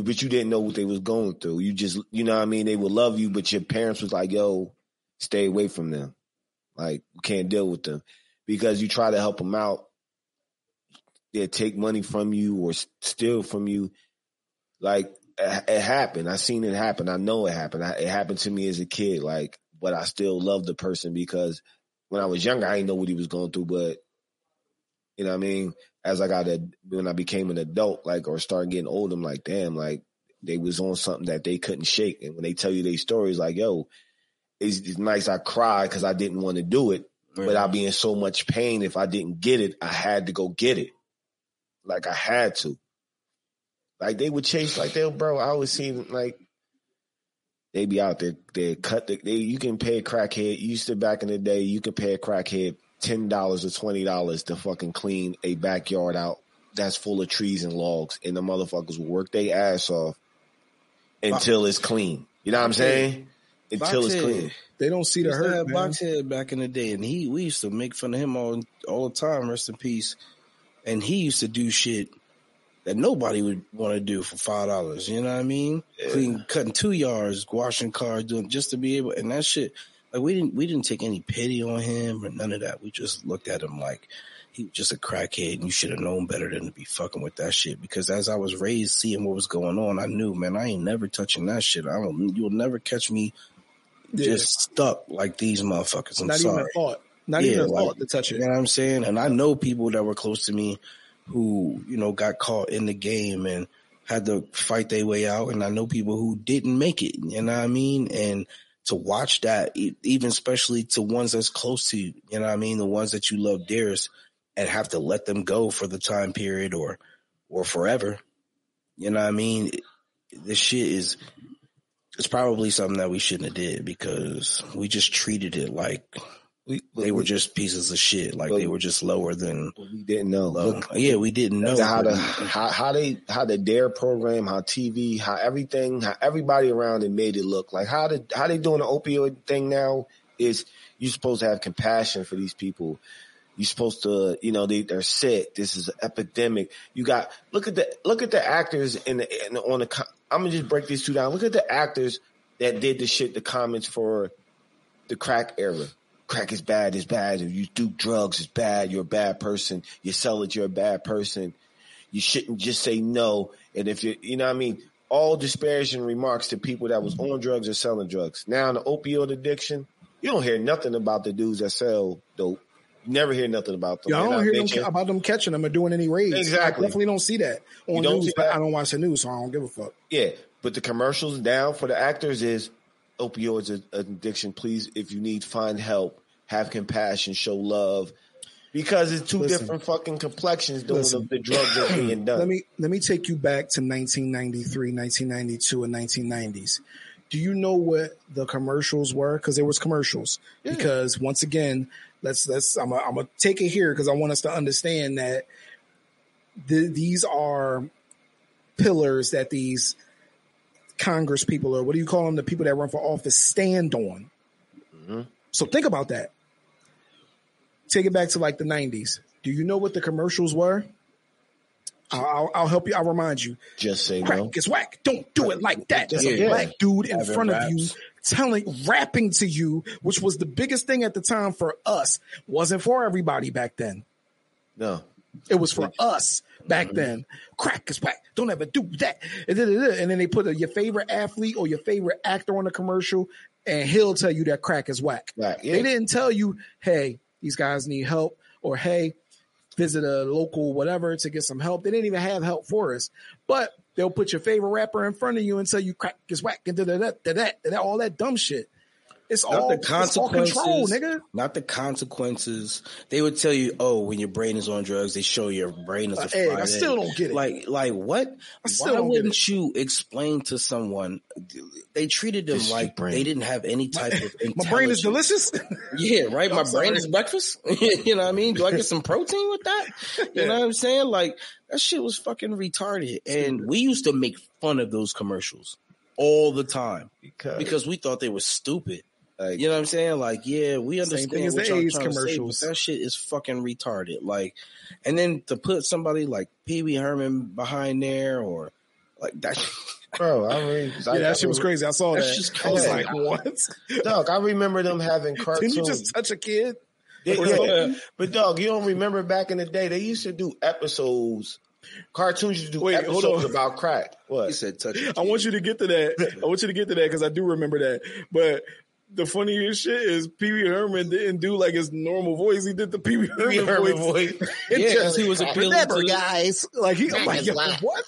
but you didn't know what they was going through. You just, you know what I mean? They would love you, but your parents was like, "Yo, stay away from them. Like can't deal with them because you try to help them out. They take money from you or steal from you. Like it happened. I seen it happen. I know it happened. It happened to me as a kid. Like, but I still love the person because when I was younger, I didn't know what he was going through. But you know what I mean? As I got a, when I became an adult, like, or started getting old, I'm like, damn, like they was on something that they couldn't shake. And when they tell you their stories, like, yo, it's, it's nice. I cried because I didn't want to do it, but I'd be in so much pain if I didn't get it. I had to go get it. Like I had to. Like they would chase like they bro. I always see them like they be out there. They cut the. They you can pay a crackhead. You used to back in the day. You could pay a crackhead ten dollars or twenty dollars to fucking clean a backyard out that's full of trees and logs, and the motherfuckers will work their ass off until it's clean. You know what I'm saying? Until it's Boxhead. clean. They don't see the Used to hurt, have man. Boxhead back in the day, and he we used to make fun of him all all the time. Rest in peace. And he used to do shit that nobody would want to do for five dollars. You know what I mean? Clean, cutting two yards, washing cars, doing just to be able. And that shit, like we didn't we didn't take any pity on him or none of that. We just looked at him like he was just a crackhead, and you should have known better than to be fucking with that shit. Because as I was raised, seeing what was going on, I knew, man, I ain't never touching that shit. I don't. You'll never catch me Yeah. just stuck like these motherfuckers. I'm Not sorry. even a thought. Not Yeah, even like- thought to touch it. You know what I'm saying? And I know people that were close to me who, you know, got caught in the game and had to fight their way out. And I know people who didn't make it. You know what I mean? And to watch that, even especially to ones that's close to you, you know what I mean? The ones that you love dearest and have to let them go for the time period or, or forever. You know what I mean? This shit is, it's probably something that we shouldn't have did because we just treated it like We, they were just pieces of shit. Like they were just lower than we didn't know. Look, yeah, we didn't know. how the how, how they how the dare program, how TV, how everything, how everybody around it made it look like how the how they doing the opioid thing now is you're supposed to have compassion for these people. You're supposed to, you know, they they're sick. This is an epidemic. You got look at the look at the actors in the, in the on the. I'm gonna just break these two down. Look at the actors that did the shit, the comments for the crack era. Crack is bad, it's bad. If you do drugs, it's bad. You're a bad person. You sell it, you're a bad person. You shouldn't just say no. And if you, you know what I mean? All disparaging remarks to people that was on drugs or selling drugs. Now in the opioid addiction, you don't hear nothing about the dudes that sell dope. You never hear nothing about them. Yeah, I don't hear them about them catching them or doing any raids. Exactly. I definitely don't see that on news, see that? I don't watch the news, so I don't give a fuck. Yeah, but the commercials down for the actors is opioids addiction. Please, if you need, find help. Have compassion. Show love. Because it's two Listen. different fucking complexions doing Listen. the, the drugs that's being done. Let me let me take you back to 1993, 1992, and 1990s. Do you know what the commercials were? Because there was commercials. Because once again, let's let's I'm gonna I'm gonna take it here because I want us to understand that the, these are pillars that these Congress people or what do you call them? The people that run for office stand on. Mhm. So think about that. Take it back to like the 90s. Do you know what the commercials were? I'll, I'll, help you. I'll remind you. Just say Crack no. is whack. Don't do it like that. There's a Yeah. black dude in Having front of you telling, rapping to you, which was the biggest thing at the time for us. Wasn't for everybody back then. No. It was for us back mm-hmm. then. Crack is whack. Don't ever do that. And then, and then they put a, your favorite athlete or your favorite actor on the commercial, and he'll tell you that crack is whack. Right. Yeah. They didn't tell you, hey, these guys need help, or hey, visit a local whatever to get some help. They didn't even have help for us. But they'll put your favorite rapper in front of you and tell you crack is whack and da da da da da all that dumb shit. It's Not all, the it's all consequences, control, nigga. Not the consequences. They would tell you, "Oh, when your brain is on drugs, they show your brain is a Uh, Egg, I still egg." don't get it. Like, like what? I still Why don't wouldn't you explain to someone? They treated them This like they didn't have any type of. My brain is delicious. Yeah, right. My I'm sorry. brain is breakfast. you know what I mean? Do I get some protein with that? You know what I'm saying? Like that shit was fucking retarded. And we used to make fun of those commercials all the time Because, because we thought they were stupid. Like, You know what I'm saying? Like, yeah, we understand what y'all AIDS trying to say, but that shit is fucking retarded. Like, and then to put somebody like Pee Wee Herman behind there, or like that. bro, I mean, yeah, that shit was crazy. I saw That's that. just I was like, what? Dog, I remember them having cartoons. Didn't you just touch a kid? Yeah, yeah. But dog, you don't remember back in the day they used to do episodes. Cartoons used to do Wait, hold episodes on. about crack. He What? said, "Touch." I want you to get to that. I want you to get to that because I do remember that. But the funniest shit is Pee Wee Herman didn't do like his normal voice. He did the Pee Wee Herman, Herman voice. voice. Yeah, 'cause he was appealing Remember, to- guys. Like he, I'm like, yo, what?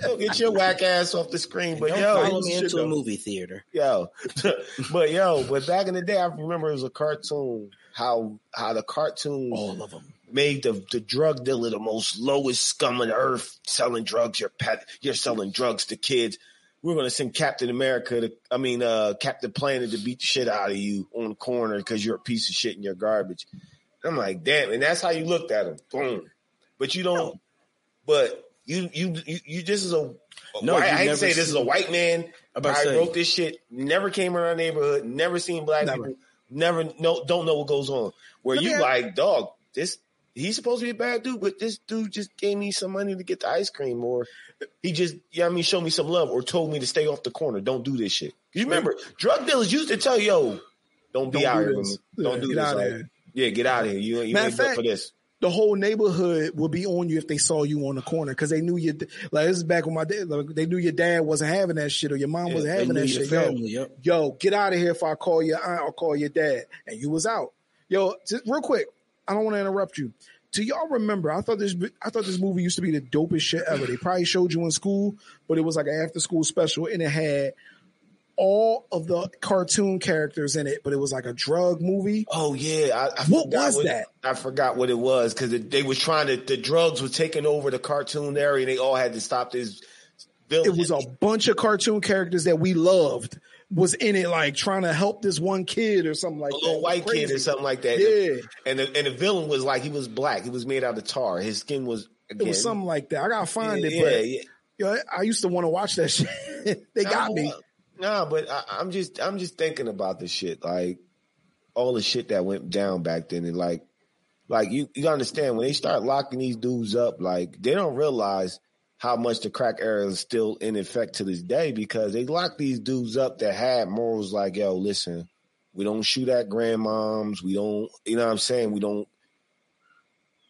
Yo, get your whack ass off the screen. But Don't yo, follow me shit into though. a movie theater. yo, but yo, but back in the day, I remember it was a cartoon. How how the cartoon All of them. made the the drug dealer the most lowest scum on earth, selling drugs. You're pet, you're selling drugs to kids. We're gonna send Captain America to, I mean, uh, Captain Planet to beat the shit out of you on the corner because you're a piece of shit and you're garbage. I'm like, damn, and that's how you looked at him. Boom. But you don't. But you you you, you just is a. No, white, I hate to never say this is a white man. about I wrote this shit. Never came our neighborhood. Never seen black Never. people. Never know. Don't know what goes on. Where Let you like, dog? This he's supposed to be a bad dude, but this dude just gave me some money to get the ice cream, or he just, yeah, I mean, show me some love, or told me to stay off the corner. Don't do this shit. You remember, drug dealers used to tell yo, don't be Don't out do here with this. me. Don't Yeah, do this. Like, yeah, get out of here. You, you Matter ain't fact- for this. The whole neighborhood would be on you if they saw you on the corner because they knew you. Like this is back when my dad. Like, they knew your dad wasn't having that shit or your mom wasn't having that shit. Yo, yep. yo, get out of here if I call your aunt or call your dad. And you was out. Yo, just real quick, I don't want to interrupt you. Do y'all remember? I thought this I thought this movie used to be the dopest shit ever. They probably showed you in school, but it was like an after school special and it had all of the cartoon characters in it, but it was like a drug movie. Oh yeah, I, I What was that? I forgot what it was because they was trying to. The drugs was taking over the cartoon area, and they all had to stop this. It was a bunch of cartoon characters that we loved was in it, like trying to help this one kid or something like a that. little white kid or something like that. Yeah, And the and the villain was like he was black. He was made out of tar. His skin was it was something like that. I gotta find yeah, it, yeah, but yeah. yo, I used to want to watch that shit. they got me. Nah, but I, I'm just I'm just thinking about the shit, like all the shit that went down back then, and like like you you understand when they start locking these dudes up, like they don't realize how much the crack era is still in effect to this day because they locked these dudes up that had morals like, yo, listen, we don't shoot at grandmoms, we don't, you know what I'm saying, we don't,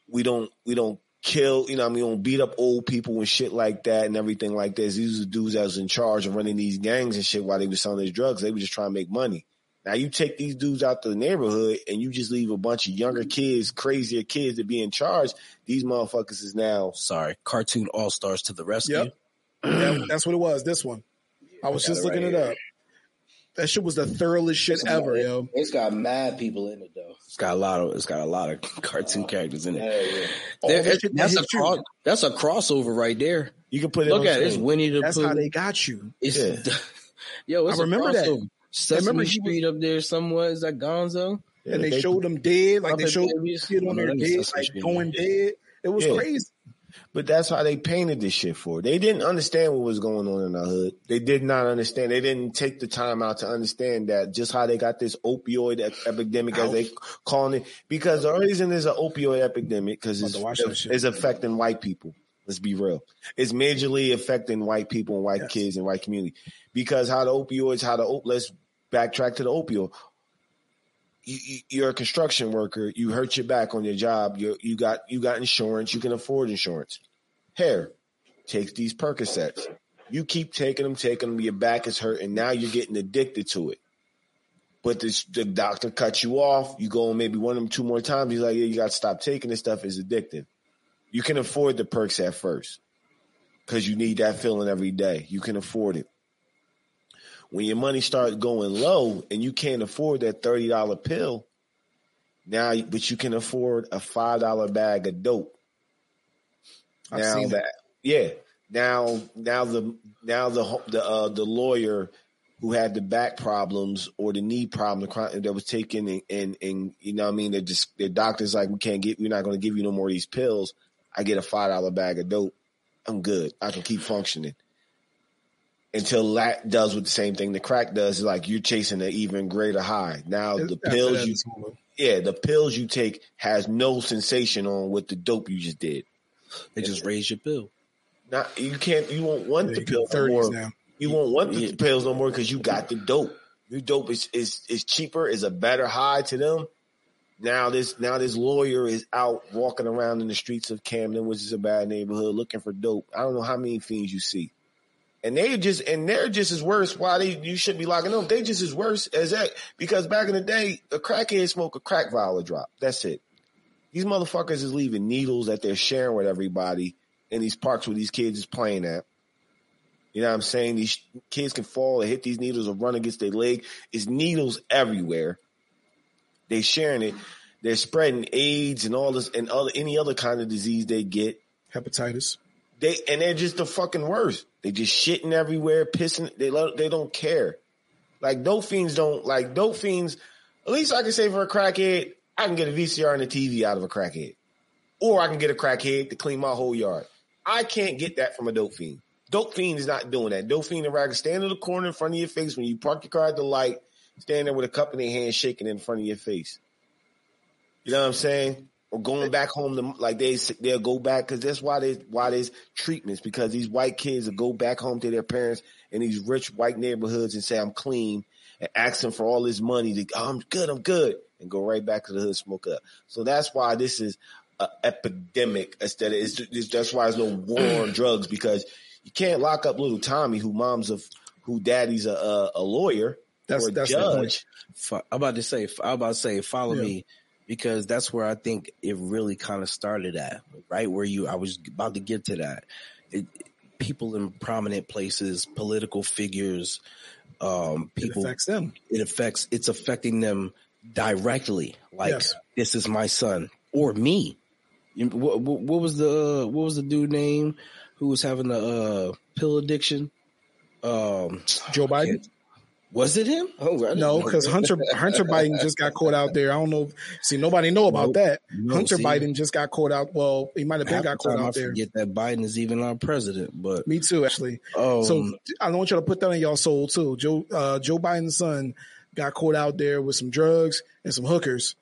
we don't, we don't kill, you know, I mean, we don't beat up old people and shit like that and everything like this. These are dudes that was in charge of running these gangs and shit while they were selling these drugs. They were just trying to make money. Now you take these dudes out to the neighborhood and you just leave a bunch of younger kids, crazier kids to be in charge. These motherfuckers is now Sorry, cartoon all stars to the rescue. Yep. Yeah, that's what it was. This one. I was got just it looking right it here. up. That shit was the thoroughest shit ever, yo. It's got mad people in it though. It's got a lot of it's got a lot of cartoon characters in it. Hell yeah. There- that that's a hit cro- that's a crossover right there. you can put it. Look on at it. It's screen. Winnie the That's Pooh. how they got you. It's, Yeah. yo, it's I remember a that. Crossover. Sesame remember he was- Street up there somewhere. Is that Gonzo? Yeah, and they, showed them dead, like they showed Babies. kid on their that dead, Sesame like Street. going dead. It was Yeah. crazy. But that's how they painted this shit for. They didn't understand what was going on in the hood. They did not understand. They didn't take the time out to understand that just how they got this opioid ep- epidemic, as they calling it. Because the reason there's an opioid epidemic because it's, to watch that shit. it's affecting white people. Let's be real. It's majorly affecting white people and white Yes. kids and white community. Because how the opioids, how the op- let's backtrack to the opioid. You, you're a construction worker. You hurt your back on your job. You you got you got insurance. You can afford insurance. Hair takes these Percocets. You keep taking them, taking them. Your back is hurting. Now you're getting addicted to it. But this, the doctor cuts you off. You go maybe one of them two more times. He's like, yeah, you got to stop taking this stuff. It's addictive. You can afford the perks at first because you need that feeling every day. You can afford it. When your money starts going low and you can't afford that thirty dollar pill, now but you can afford a five dollar bag of dope. I've now seen that yeah, now now the now the the uh, the lawyer who had the back problems or the knee problem that was taken and, and and you know what I mean they just the doctors like we can't get we're not going to give you no more of these pills. I get a five dollar bag of dope. I'm good. I can keep functioning until that does with the same thing the crack does. Is like you're chasing an even greater high. Now the pills you it's yeah the pills you take has no sensation on what the dope you just did. They just raise your bill. Not you can't you won't want Yeah, the you pill no more. now. You won't want the Yeah. pills no more because you got the dope. Your dope is, is is cheaper, is a better high to them. Now this now this lawyer is out walking around in the streets of Camden, which is a bad neighborhood, looking for dope. I don't know how many fiends you see. And they just and they're just as worse. Why they you should be locking them? They just as worse as that because back in the day, a crackhead smoke a crack vial a drop. That's it. These motherfuckers is leaving needles that they're sharing with everybody in these parks where these kids is playing at. You know what I'm saying? These kids can fall and hit these needles or run against their leg. It's needles everywhere. They sharing it. They're spreading AIDS and all this and other any other kind of disease they get. Hepatitis. They and they're just the fucking worst. They just shitting everywhere, pissing. They love, they don't care. Like dope fiends don't like dope fiends. At least I can say for a crackhead, I can get a VCR and a TV out of a crackhead, or I can get a crackhead to clean my whole yard. I can't get that from a dope fiend. Dope fiend is not doing that. Dope fiend and rag stand in the corner in front of your face when you park your car at the light, stand there with a cup in their hand, shaking in front of your face. You know what I'm saying? Or going back home to like they they'll go back because that's why they why there's treatments because these white kids will go back home to their parents in these rich white neighborhoods and say I'm clean and ask them for all this money to oh, I'm good I'm good and go right back to the hood smoke up. So that's why this is an epidemic instead of it's, it's that's why there's no war on drugs because you can't lock up little Tommy who mom's a who daddy's a a, a lawyer That's a that's the point. judge. I'm about to say, I'm about to say, follow Yeah. me, because that's where I think it really kind of started at, right? Where you, I was about to get to that. It, people in prominent places, political figures, um, It affects them. it affects it's affecting them directly like Yes. this is my son or me what, what, what was the what was the dude name who was having the uh pill addiction um Joe Biden. Was it him oh I No, because Hunter Hunter Biden just got caught out there. I don't know. See, nobody know about Nope. that. No, Hunter see? Biden just got caught out. Well, he might have been got caught time I out there. forget that Biden is even our president but Me too, actually. um, So I want y'all to put that in y'all soul too. Joe uh, Joe Biden's son got caught out there with some drugs and some hookers,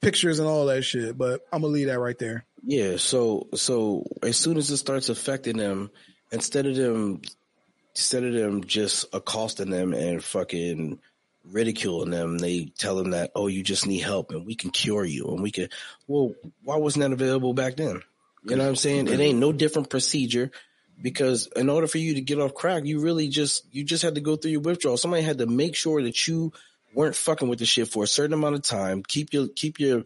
pictures and all that shit. But I'm gonna leave that right there. Yeah, so so as soon as it starts affecting them, instead of them instead of them just accosting them and fucking ridiculing them, they tell them that, oh, you just need help and we can cure you and we can well, why wasn't that available back then? You know what I'm saying? It ain't no different procedure because in order for you to get off crack, you really just you just had to go through your withdrawal. Somebody had to make sure that you weren't fucking with the shit for a certain amount of time. Keep your keep your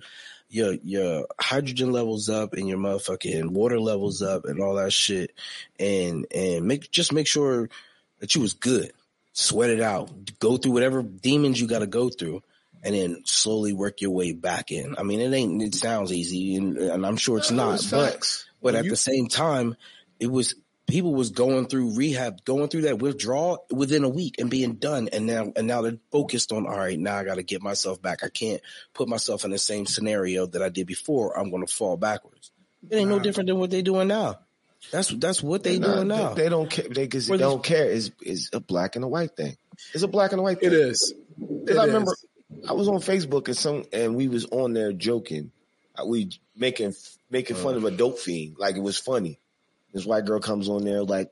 your your hydrogen levels up and your motherfucking water levels up and all that shit, and and make just make sure that you was good. Sweat it out. Go through whatever demons you got to go through, and then slowly work your way back in. I mean, it ain't. It sounds easy, and, and I'm sure it's not. It's But but at you- the same time, it was people was going through rehab, going through that withdrawal within a week and being done. And now and now they're focused on all right, now I gotta get myself back. I can't put myself in the same scenario that I did before. I'm gonna fall backwards. It ain't no different than what they're doing now. That's that's what they Nah, doing now. They, they don't care. They, cause they Whether- don't care. Is is a black and a white thing. It's a black and a white thing. It is. Because I remember I was on Facebook and some and we was on there joking. Uh, We making making fun of a dope fiend like it was funny. This white girl comes on there like,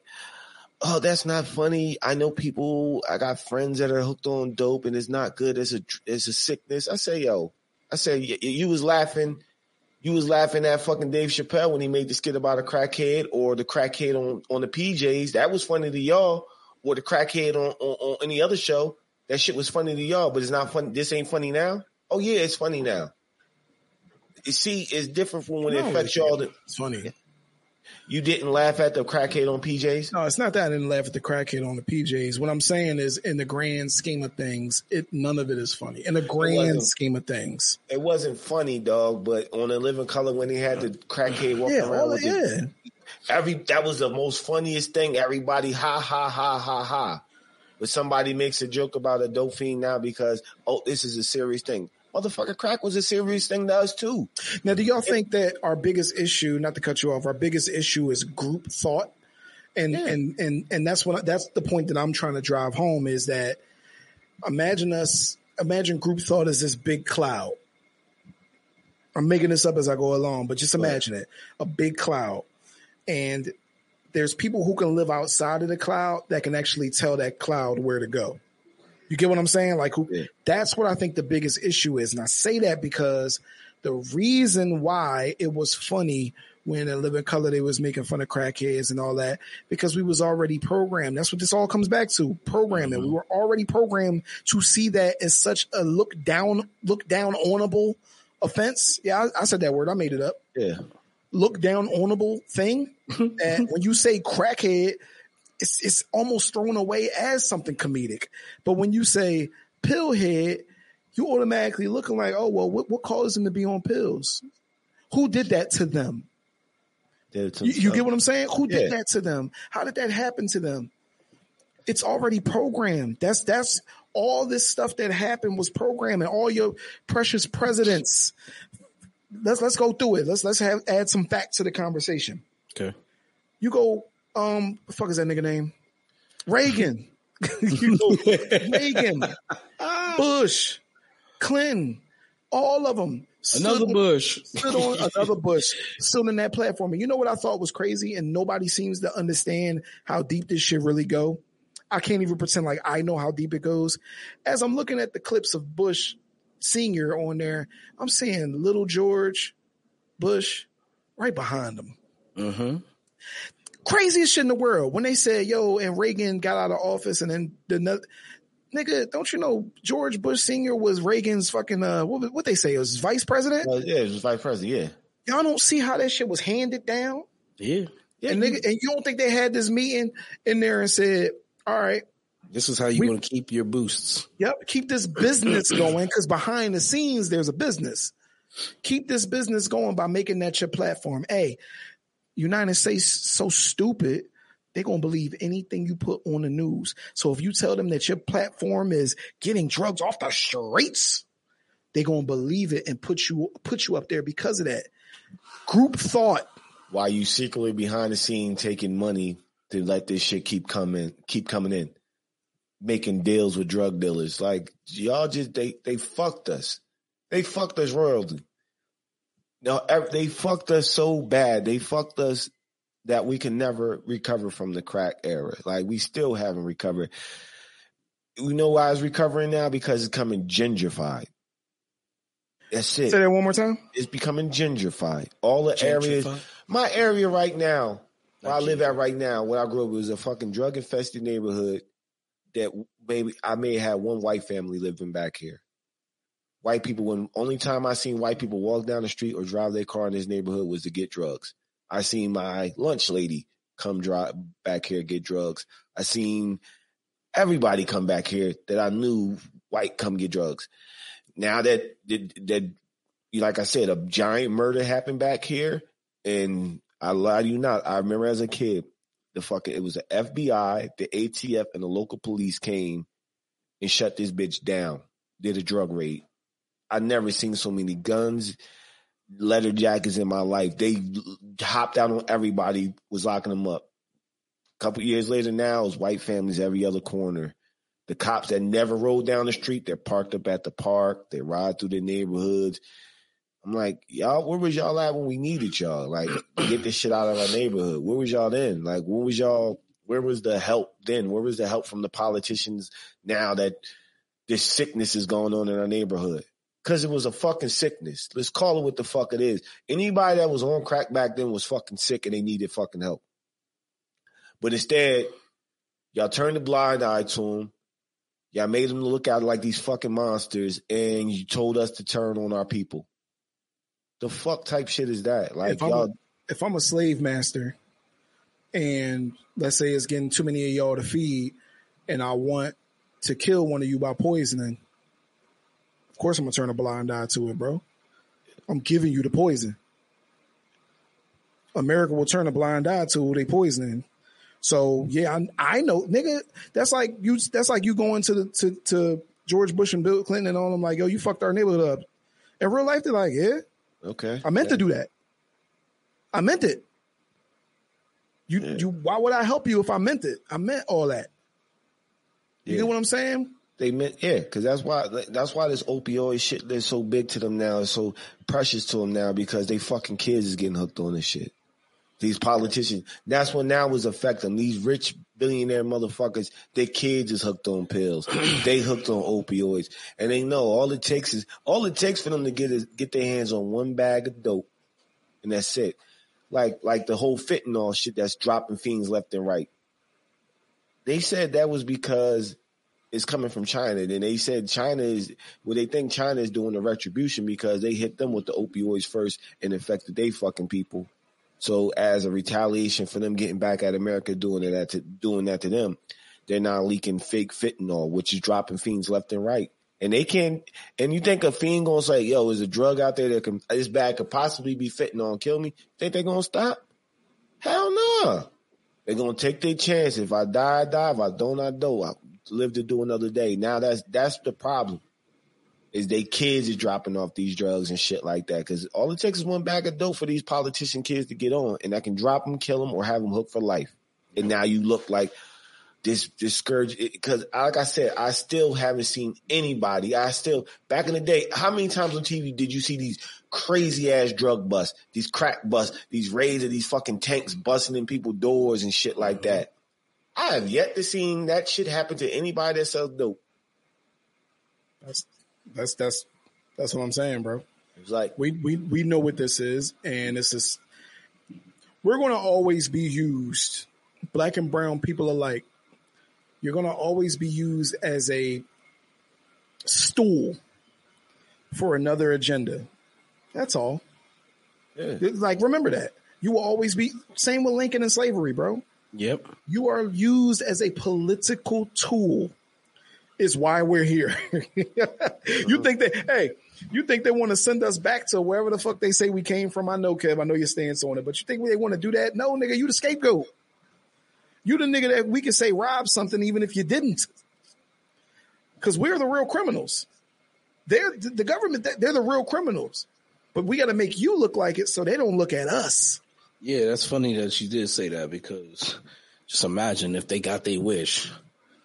"Oh, that's not funny. I know people. I got friends that are hooked on dope, and it's not good. It's a it's a sickness." I say, "Yo," I say, "Y- "You was laughing." You was laughing at fucking Dave Chappelle when he made the skit about a crackhead or the crackhead on, on the PJs. That was funny to y'all. Or the crackhead on, on, on any other show. That shit was funny to y'all, but it's not funny. This ain't funny now. Oh yeah, it's funny now. You see, it's different from when it No, affects y'all. It's funny. You didn't laugh at the crackhead on PJs. No, it's not that I didn't laugh at the crackhead on the PJs. What I'm saying is, in the grand scheme of things, it none of it is funny. In the grand scheme of things, It wasn't funny, dog. But on a living color, when he had the crackhead walking yeah, around with the, the, yeah. every that was the most funniest thing. Everybody ha ha ha ha ha. But somebody makes a joke about a dope fiend now because oh, this is a serious thing. Motherfucker, crack was a serious thing to us too. Now, do y'all think that our biggest issue, not to cut you off, our biggest issue is group thought? And Yeah. and and and that's what that's the point that I'm trying to drive home is that imagine us imagine group thought as this big cloud. I'm making this up as I go along, but just imagine it, a big cloud. And there's people who can live outside of the cloud that can actually tell that cloud where to go. You get what I'm saying? Like who Yeah. that's what I think the biggest issue is. And I say that because the reason why it was funny when in Living Color they was making fun of crackheads and all that, because we was already programmed. That's what this all comes back to. Programming. Mm-hmm. We were already programmed to see that as such a look down, look down onable offense. Yeah, I, I said that word. I made it up. Yeah. Look down onable thing. and when you say crackhead, it's it's almost thrown away as something comedic. But when you say pillhead, you automatically looking like, oh well, what, what caused them to be on pills? Who did that to them? Did it to You, you get what I'm saying? Who did Yeah. that to them? How did that happen to them? It's already programmed. That's that's all this stuff that happened was programmed, and all your precious presidents. Let's let's go through it. Let's let's have add some fact to the conversation. Okay. You go, um, the fuck is that nigga name? Reagan. you go, Reagan, Bush, Clinton, all of them. Another on- Bush. stood on another Bush, stood on that platform. And you know what I thought was crazy, and nobody seems to understand how deep this shit really go. I can't even pretend like I know how deep it goes. As I'm looking at the clips of Bush Senior on there, I'm seeing Little George Bush right behind him Mm-hmm. Craziest shit in the world. When they said, yo, and Reagan got out of office and then the no- nigga, don't you know George Bush Sr. was Reagan's fucking uh what what they say, it was vice president? Uh, yeah, it was vice president. Yeah. Y'all don't see how that shit was handed down? Yeah. Yeah, and you- nigga, and you don't think they had this meeting in there and said, All right, This is how you We- want to keep your boosts. Yep. Keep this business going because behind the scenes, there's a business. Keep this business going by making that your platform. Hey, United States so stupid, they're going to believe anything you put on the news. So if you tell them that your platform is getting drugs off the streets, they're going to believe it and put you put you up there because of that. Group thought. Why you secretly behind the scene taking money to let this shit keep coming, keep coming in, making deals with drug dealers. Like y'all just they they fucked us. They fucked us royally. No, they fucked us so bad. They fucked us that we can never recover from the crack era. Like we still haven't recovered. We know why it's recovering now because it's coming gentrified. That's it. Say that one more time. It's becoming gentrified. All the areas, my area right now, where I Like live at right now, where I grew up, was a fucking drug infested neighborhood. That maybe I may have one white family living back here. White people. When only time I seen white people walk down the street or drive their car in this neighborhood was to get drugs. I seen my lunch lady come drive back here get drugs. I seen everybody come back here that I knew white come get drugs. Now that that, like I said, a giant murder happened back here, and I lie to you not. I remember as a kid, the fucking it was the FBI, the ATF, and the local police came and shut this bitch down. Did a drug raid. I never seen so many guns, leather jackets in my life. They hopped out on everybody, was locking them up. A couple years later, now it's white families every other corner. The cops that never rode down the street, they're parked up at the park. They ride through the neighborhoods. I'm like, y'all, where was y'all at when we needed y'all? Like, get this shit out of our neighborhood. Where was y'all then? Like, where was y'all? Where was the help then? Where was the help from the politicians now that this sickness is going on in our neighborhood? Cause it was a fucking sickness. Let's call it what the fuck it is. Anybody that was on crack back then was fucking sick and they needed fucking help. But instead, y'all turned a blind eye to them. Y'all made them look out like these fucking monsters and you told us to turn on our people. The fuck type shit is that? Like If I'm, y'all, if I'm a slave master and let's say it's getting too many of y'all to feed and I want to kill one of you by poisoning, course I'm gonna turn a blind eye to it, bro. I'm giving you the poison. America will turn a blind eye to who they poisoning. So yeah, I, I know, nigga. That's like you. That's like you going to the to, to George Bush and Bill Clinton and all them like, yo, you fucked our neighborhood up. In real life, they're like, yeah, okay. I meant to do that. I meant it. You Yeah. you why would I help you if I meant it? I meant all that. You Yeah. know what I'm saying? They meant yeah, because that's why that's why this opioid shit is so big to them now. So precious to them now because they fucking kids is getting hooked on this shit. These politicians. That's what now is affecting them. These rich billionaire motherfuckers. Their kids is hooked on pills. they hooked on opioids, and they know all it takes is all it takes for them to get is get their hands on one bag of dope, and that's it. Like like the whole fentanyl shit that's dropping fiends left and right. They said that was because it's coming from China. Then they said China is well, they think China is doing the retribution because they hit them with the opioids first and infected they fucking people. So as a retaliation for them getting back at America doing it to doing that to them, they're now leaking fake fentanyl, which is dropping fiends left and right. And they can't. and you think a fiend gonna say, yo, is a drug out there that can this bag could possibly be fentanyl kill me? Think they gonna stop? Hell no. They're gonna take their chance. If I die, I die. If I don't, I don't. I live to do another day. Now that's that's the problem. Is they kids are dropping off these drugs and shit like that. Cause all it takes is one bag of dope for these politician kids to get on and I can drop them, kill them, or have them hooked for life. And now you look like this, this scourge. Cause like I said, I still haven't seen anybody. I still, back in the day, how many times on TV did you see these crazy ass drug busts, these crack busts, these raids of these fucking tanks busting in people's doors and shit like mm-hmm. that? I have yet to see that shit happen to anybody that sells dope. That's that's that's that's what I'm saying, bro. It's like, We we we know what this is, and it's just we're gonna always be used, black and brown people alike. You're gonna always be used as a stool for another agenda. That's all. yeah. Like remember that. You will always be same with Lincoln and slavery, bro. Yep. You are used as a political tool. Is why we're here. you uh-huh. think that? Hey, you think they want to send us back to wherever the fuck they say we came from? I know, Kev. I know your stance on it, but you think they want to do that? No, nigga. You the scapegoat. You the nigga that we can say rob something even if you didn't, because we're the real criminals. They're the government. They're the real criminals, but we got to make you look like it so they don't look at us. Yeah, that's funny that she did say that because just imagine if they got their wish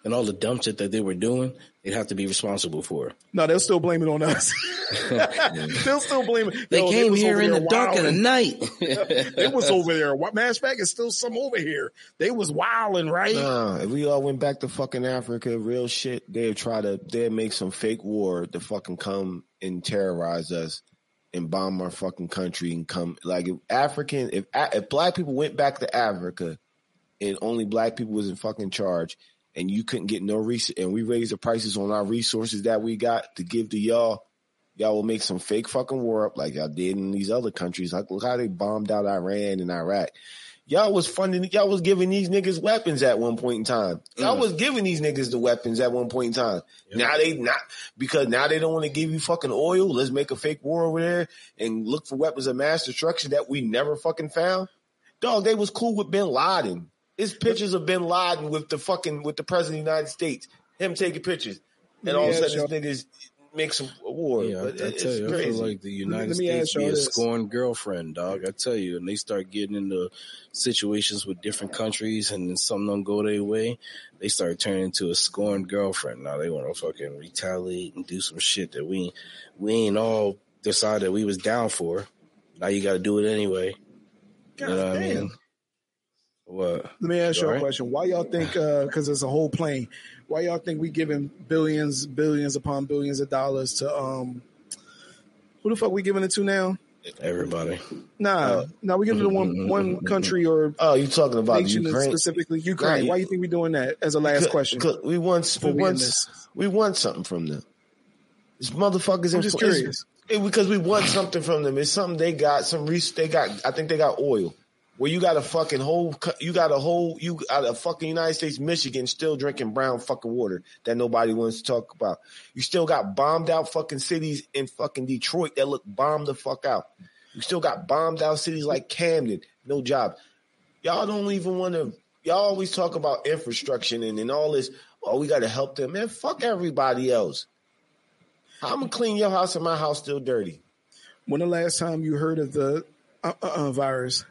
and all the dumb shit that they were doing, they'd have to be responsible for. No, they'll still blame it on us. they'll still blame it. They Yo, came was here in the dark of the night. It was over there. What matter of fact, it's still some over here. They was wilding, right? Nah, if we all went back to fucking Africa, real shit, they'd try to, they'd make some fake war to fucking come and terrorize us and bomb our fucking country and come, like if African, if, if black people went back to Africa and only black people was in fucking charge and you couldn't get no res and we raised the prices on our resources that we got to give to y'all, y'all will make some fake fucking war up like y'all did in these other countries. Like look how they bombed out Iran and Iraq. Y'all was funding, y'all was giving these niggas weapons at one point in time. Y'all Mm. was giving these niggas the weapons at one point in time. Now they not, because now they don't want to give you fucking oil. Let's make a fake war over there and look for weapons of mass destruction that we never fucking found. Dog, they was cool with bin Laden. It's pictures of bin Laden with the fucking, with the president of the United States. Him taking pictures. And all of a Yeah, sudden this niggas make some war. Yeah, but I, I it's tell you, I feel like the United let States ask be a this. scorned girlfriend, dog. I tell you, and they start getting into situations with different countries, and then something don't go their way, they start turning into a scorned girlfriend. Now they want to fucking retaliate and do some shit that we we ain't all decided we was down for. Now you got to do it anyway. God you know what I damn. mean? What? Let me ask You you a alright? question. Why y'all think, uh, because it's a whole plane, why y'all think we giving billions, billions upon billions of dollars to, um, who the fuck we giving it to now? Everybody. Nah, Uh, nah, we giving it to one, one country or Oh, you talking about Ukraine? specifically Ukraine. Right. Why you think we doing that as a last Because- question? because we want we want we want something from them. These motherfuckers. I'm just curious. it- because we want something from them. It's something they got. Some res- they got. I think they got oil. Where you got a fucking whole, you got a whole, you got a fucking United States, Michigan, still drinking brown fucking water that nobody wants to talk about. You still got bombed out fucking cities in fucking Detroit that look bombed the fuck out. You still got bombed out cities like Camden, no job. Y'all don't even want to. Y'all always talk about infrastructure and, and all this. Oh, we got to help them, man. Fuck everybody else. I'm gonna clean your house and my house still dirty. When the last time you heard of the uh, uh, uh, virus?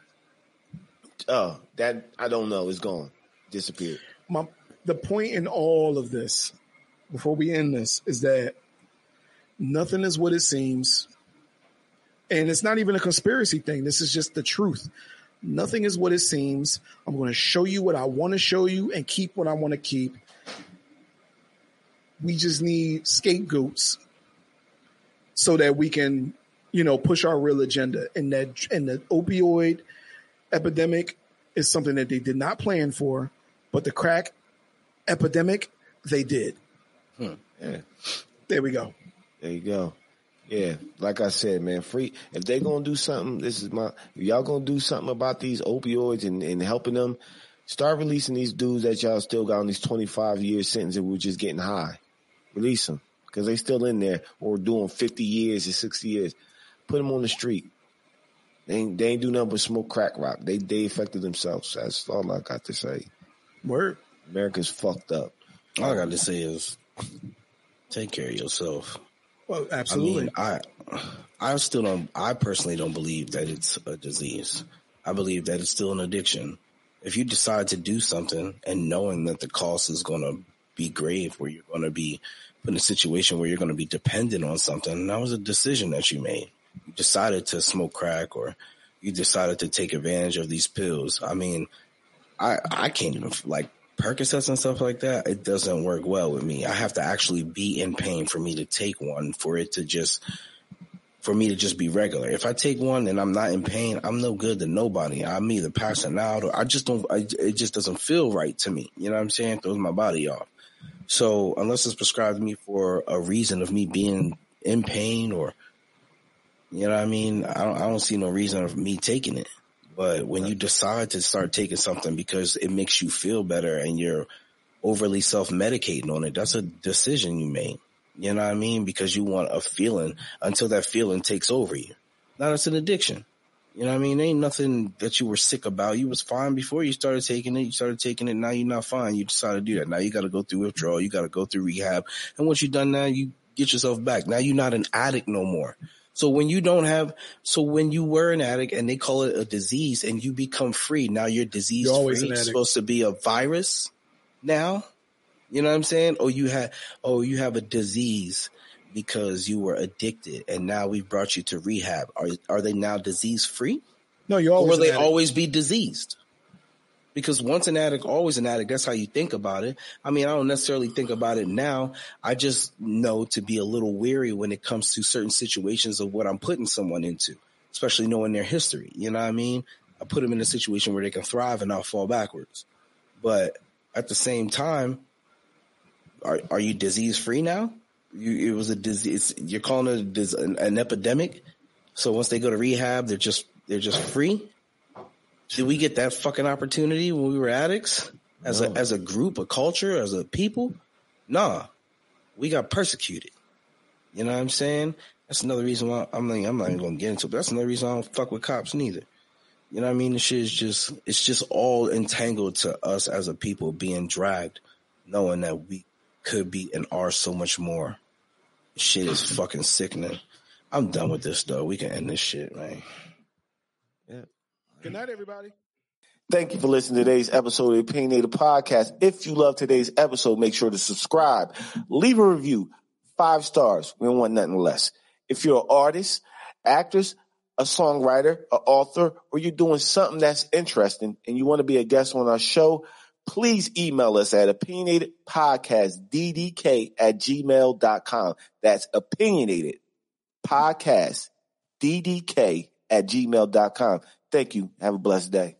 Oh, that I don't know. It's gone, disappeared. my the point in all of this before we end this is that nothing is what it seems. And it's not even a conspiracy thing. This is just the truth. Nothing is what it seems. I'm going to show you what i want to show you and keep what i want to keep. We just need scapegoats so that we can you know push our real agenda. And that and the opioid epidemic is something that they did not plan for but the crack epidemic, they did. Hmm, yeah, There we go. there you go. Yeah, like I said, man, free. If they gonna do something, this is my. If y'all gonna do something about these opioids and, and helping them, start releasing these dudes that y'all still got on these twenty five year sentence and we're just getting high. Release them because they still in there or doing fifty years or sixty years. Put them on the street. They ain't, they ain't do nothing but smoke crack rock. They they affected themselves. That's all I got to say. Word. America's fucked up. All I got to say is take care of yourself. Well, absolutely. I mean, I I still don't. I personally don't believe that it's a disease. I believe that it's still an addiction. If you decide to do something and knowing that the cost is going to be grave, where you're going to be put in a situation where you're going to be dependent on something, that was a decision that you made. You decided to smoke crack, or you decided to take advantage of these pills. I mean, I I can't even like Percocets and stuff like that. It doesn't work well with me. I have to actually be in pain for me to take one for it to just for me to just be regular. If I take one and I'm not in pain, I'm no good to nobody. I'm either passing out or I just don't. I, it just doesn't feel right to me. You know what I'm saying? Throws my body off. So unless it's prescribed to me for a reason of me being in pain or you know what I mean, I don't. I don't see no reason of me taking it. But when you decide to start taking something because it makes you feel better and you're overly self medicating on it, that's a decision you made. You know what I mean? Because you want a feeling until that feeling takes over you. Now it's an addiction. You know what I mean? Ain't nothing that you were sick about. You was fine before you started taking it. You started taking it. Now you're not fine. You decided to do that. Now you got to go through withdrawal. You got to go through rehab. And once you're done now, you get yourself back. Now you're not an addict no more. So when you don't have, so when you were an addict and they call it a disease and you become free, now you're disease You're always free. It's supposed to be a virus now. You know what I'm saying? Or you had, oh, you have a disease because you were addicted and now we've brought you to rehab. Are, are they now disease free? No, you're Or always will they addict. always be diseased? Because once an addict, always an addict. That's how you think about it. I mean, I don't necessarily think about it now. I just know to be a little weary when it comes to certain situations of what I'm putting someone into, especially knowing their history. You know what I mean? I put them in a situation where they can thrive and not fall backwards. But at the same time, are are you disease free now? You, it was a disease. You're calling it an, an epidemic. So once they go to rehab, they're just they're just free. Did we get that fucking opportunity when we were addicts as a as a group, a culture, as a people? Nah, we got persecuted. You know what I'm saying? That's another reason why I'm not, I'm not even gonna get into it. But that's another reason I don't fuck with cops neither. You know what I mean? The shit is just it's just all entangled to us as a people being dragged, knowing that we could be and are so much more. Shit is fucking sickening. I'm done with this though. We can end this shit, man. Good night, everybody. Thank you for listening to today's episode of the Opinionated Podcast. If you love today's episode, make sure to subscribe, leave a review, five stars. We don't want nothing less. If you're an artist, actress, a songwriter, an author, or you're doing something that's interesting and you want to be a guest on our show, please email us at opinionatedpodcastddk at gmail.com. That's opinionated podcast ddk at gmail.com. Thank you. Have a blessed day.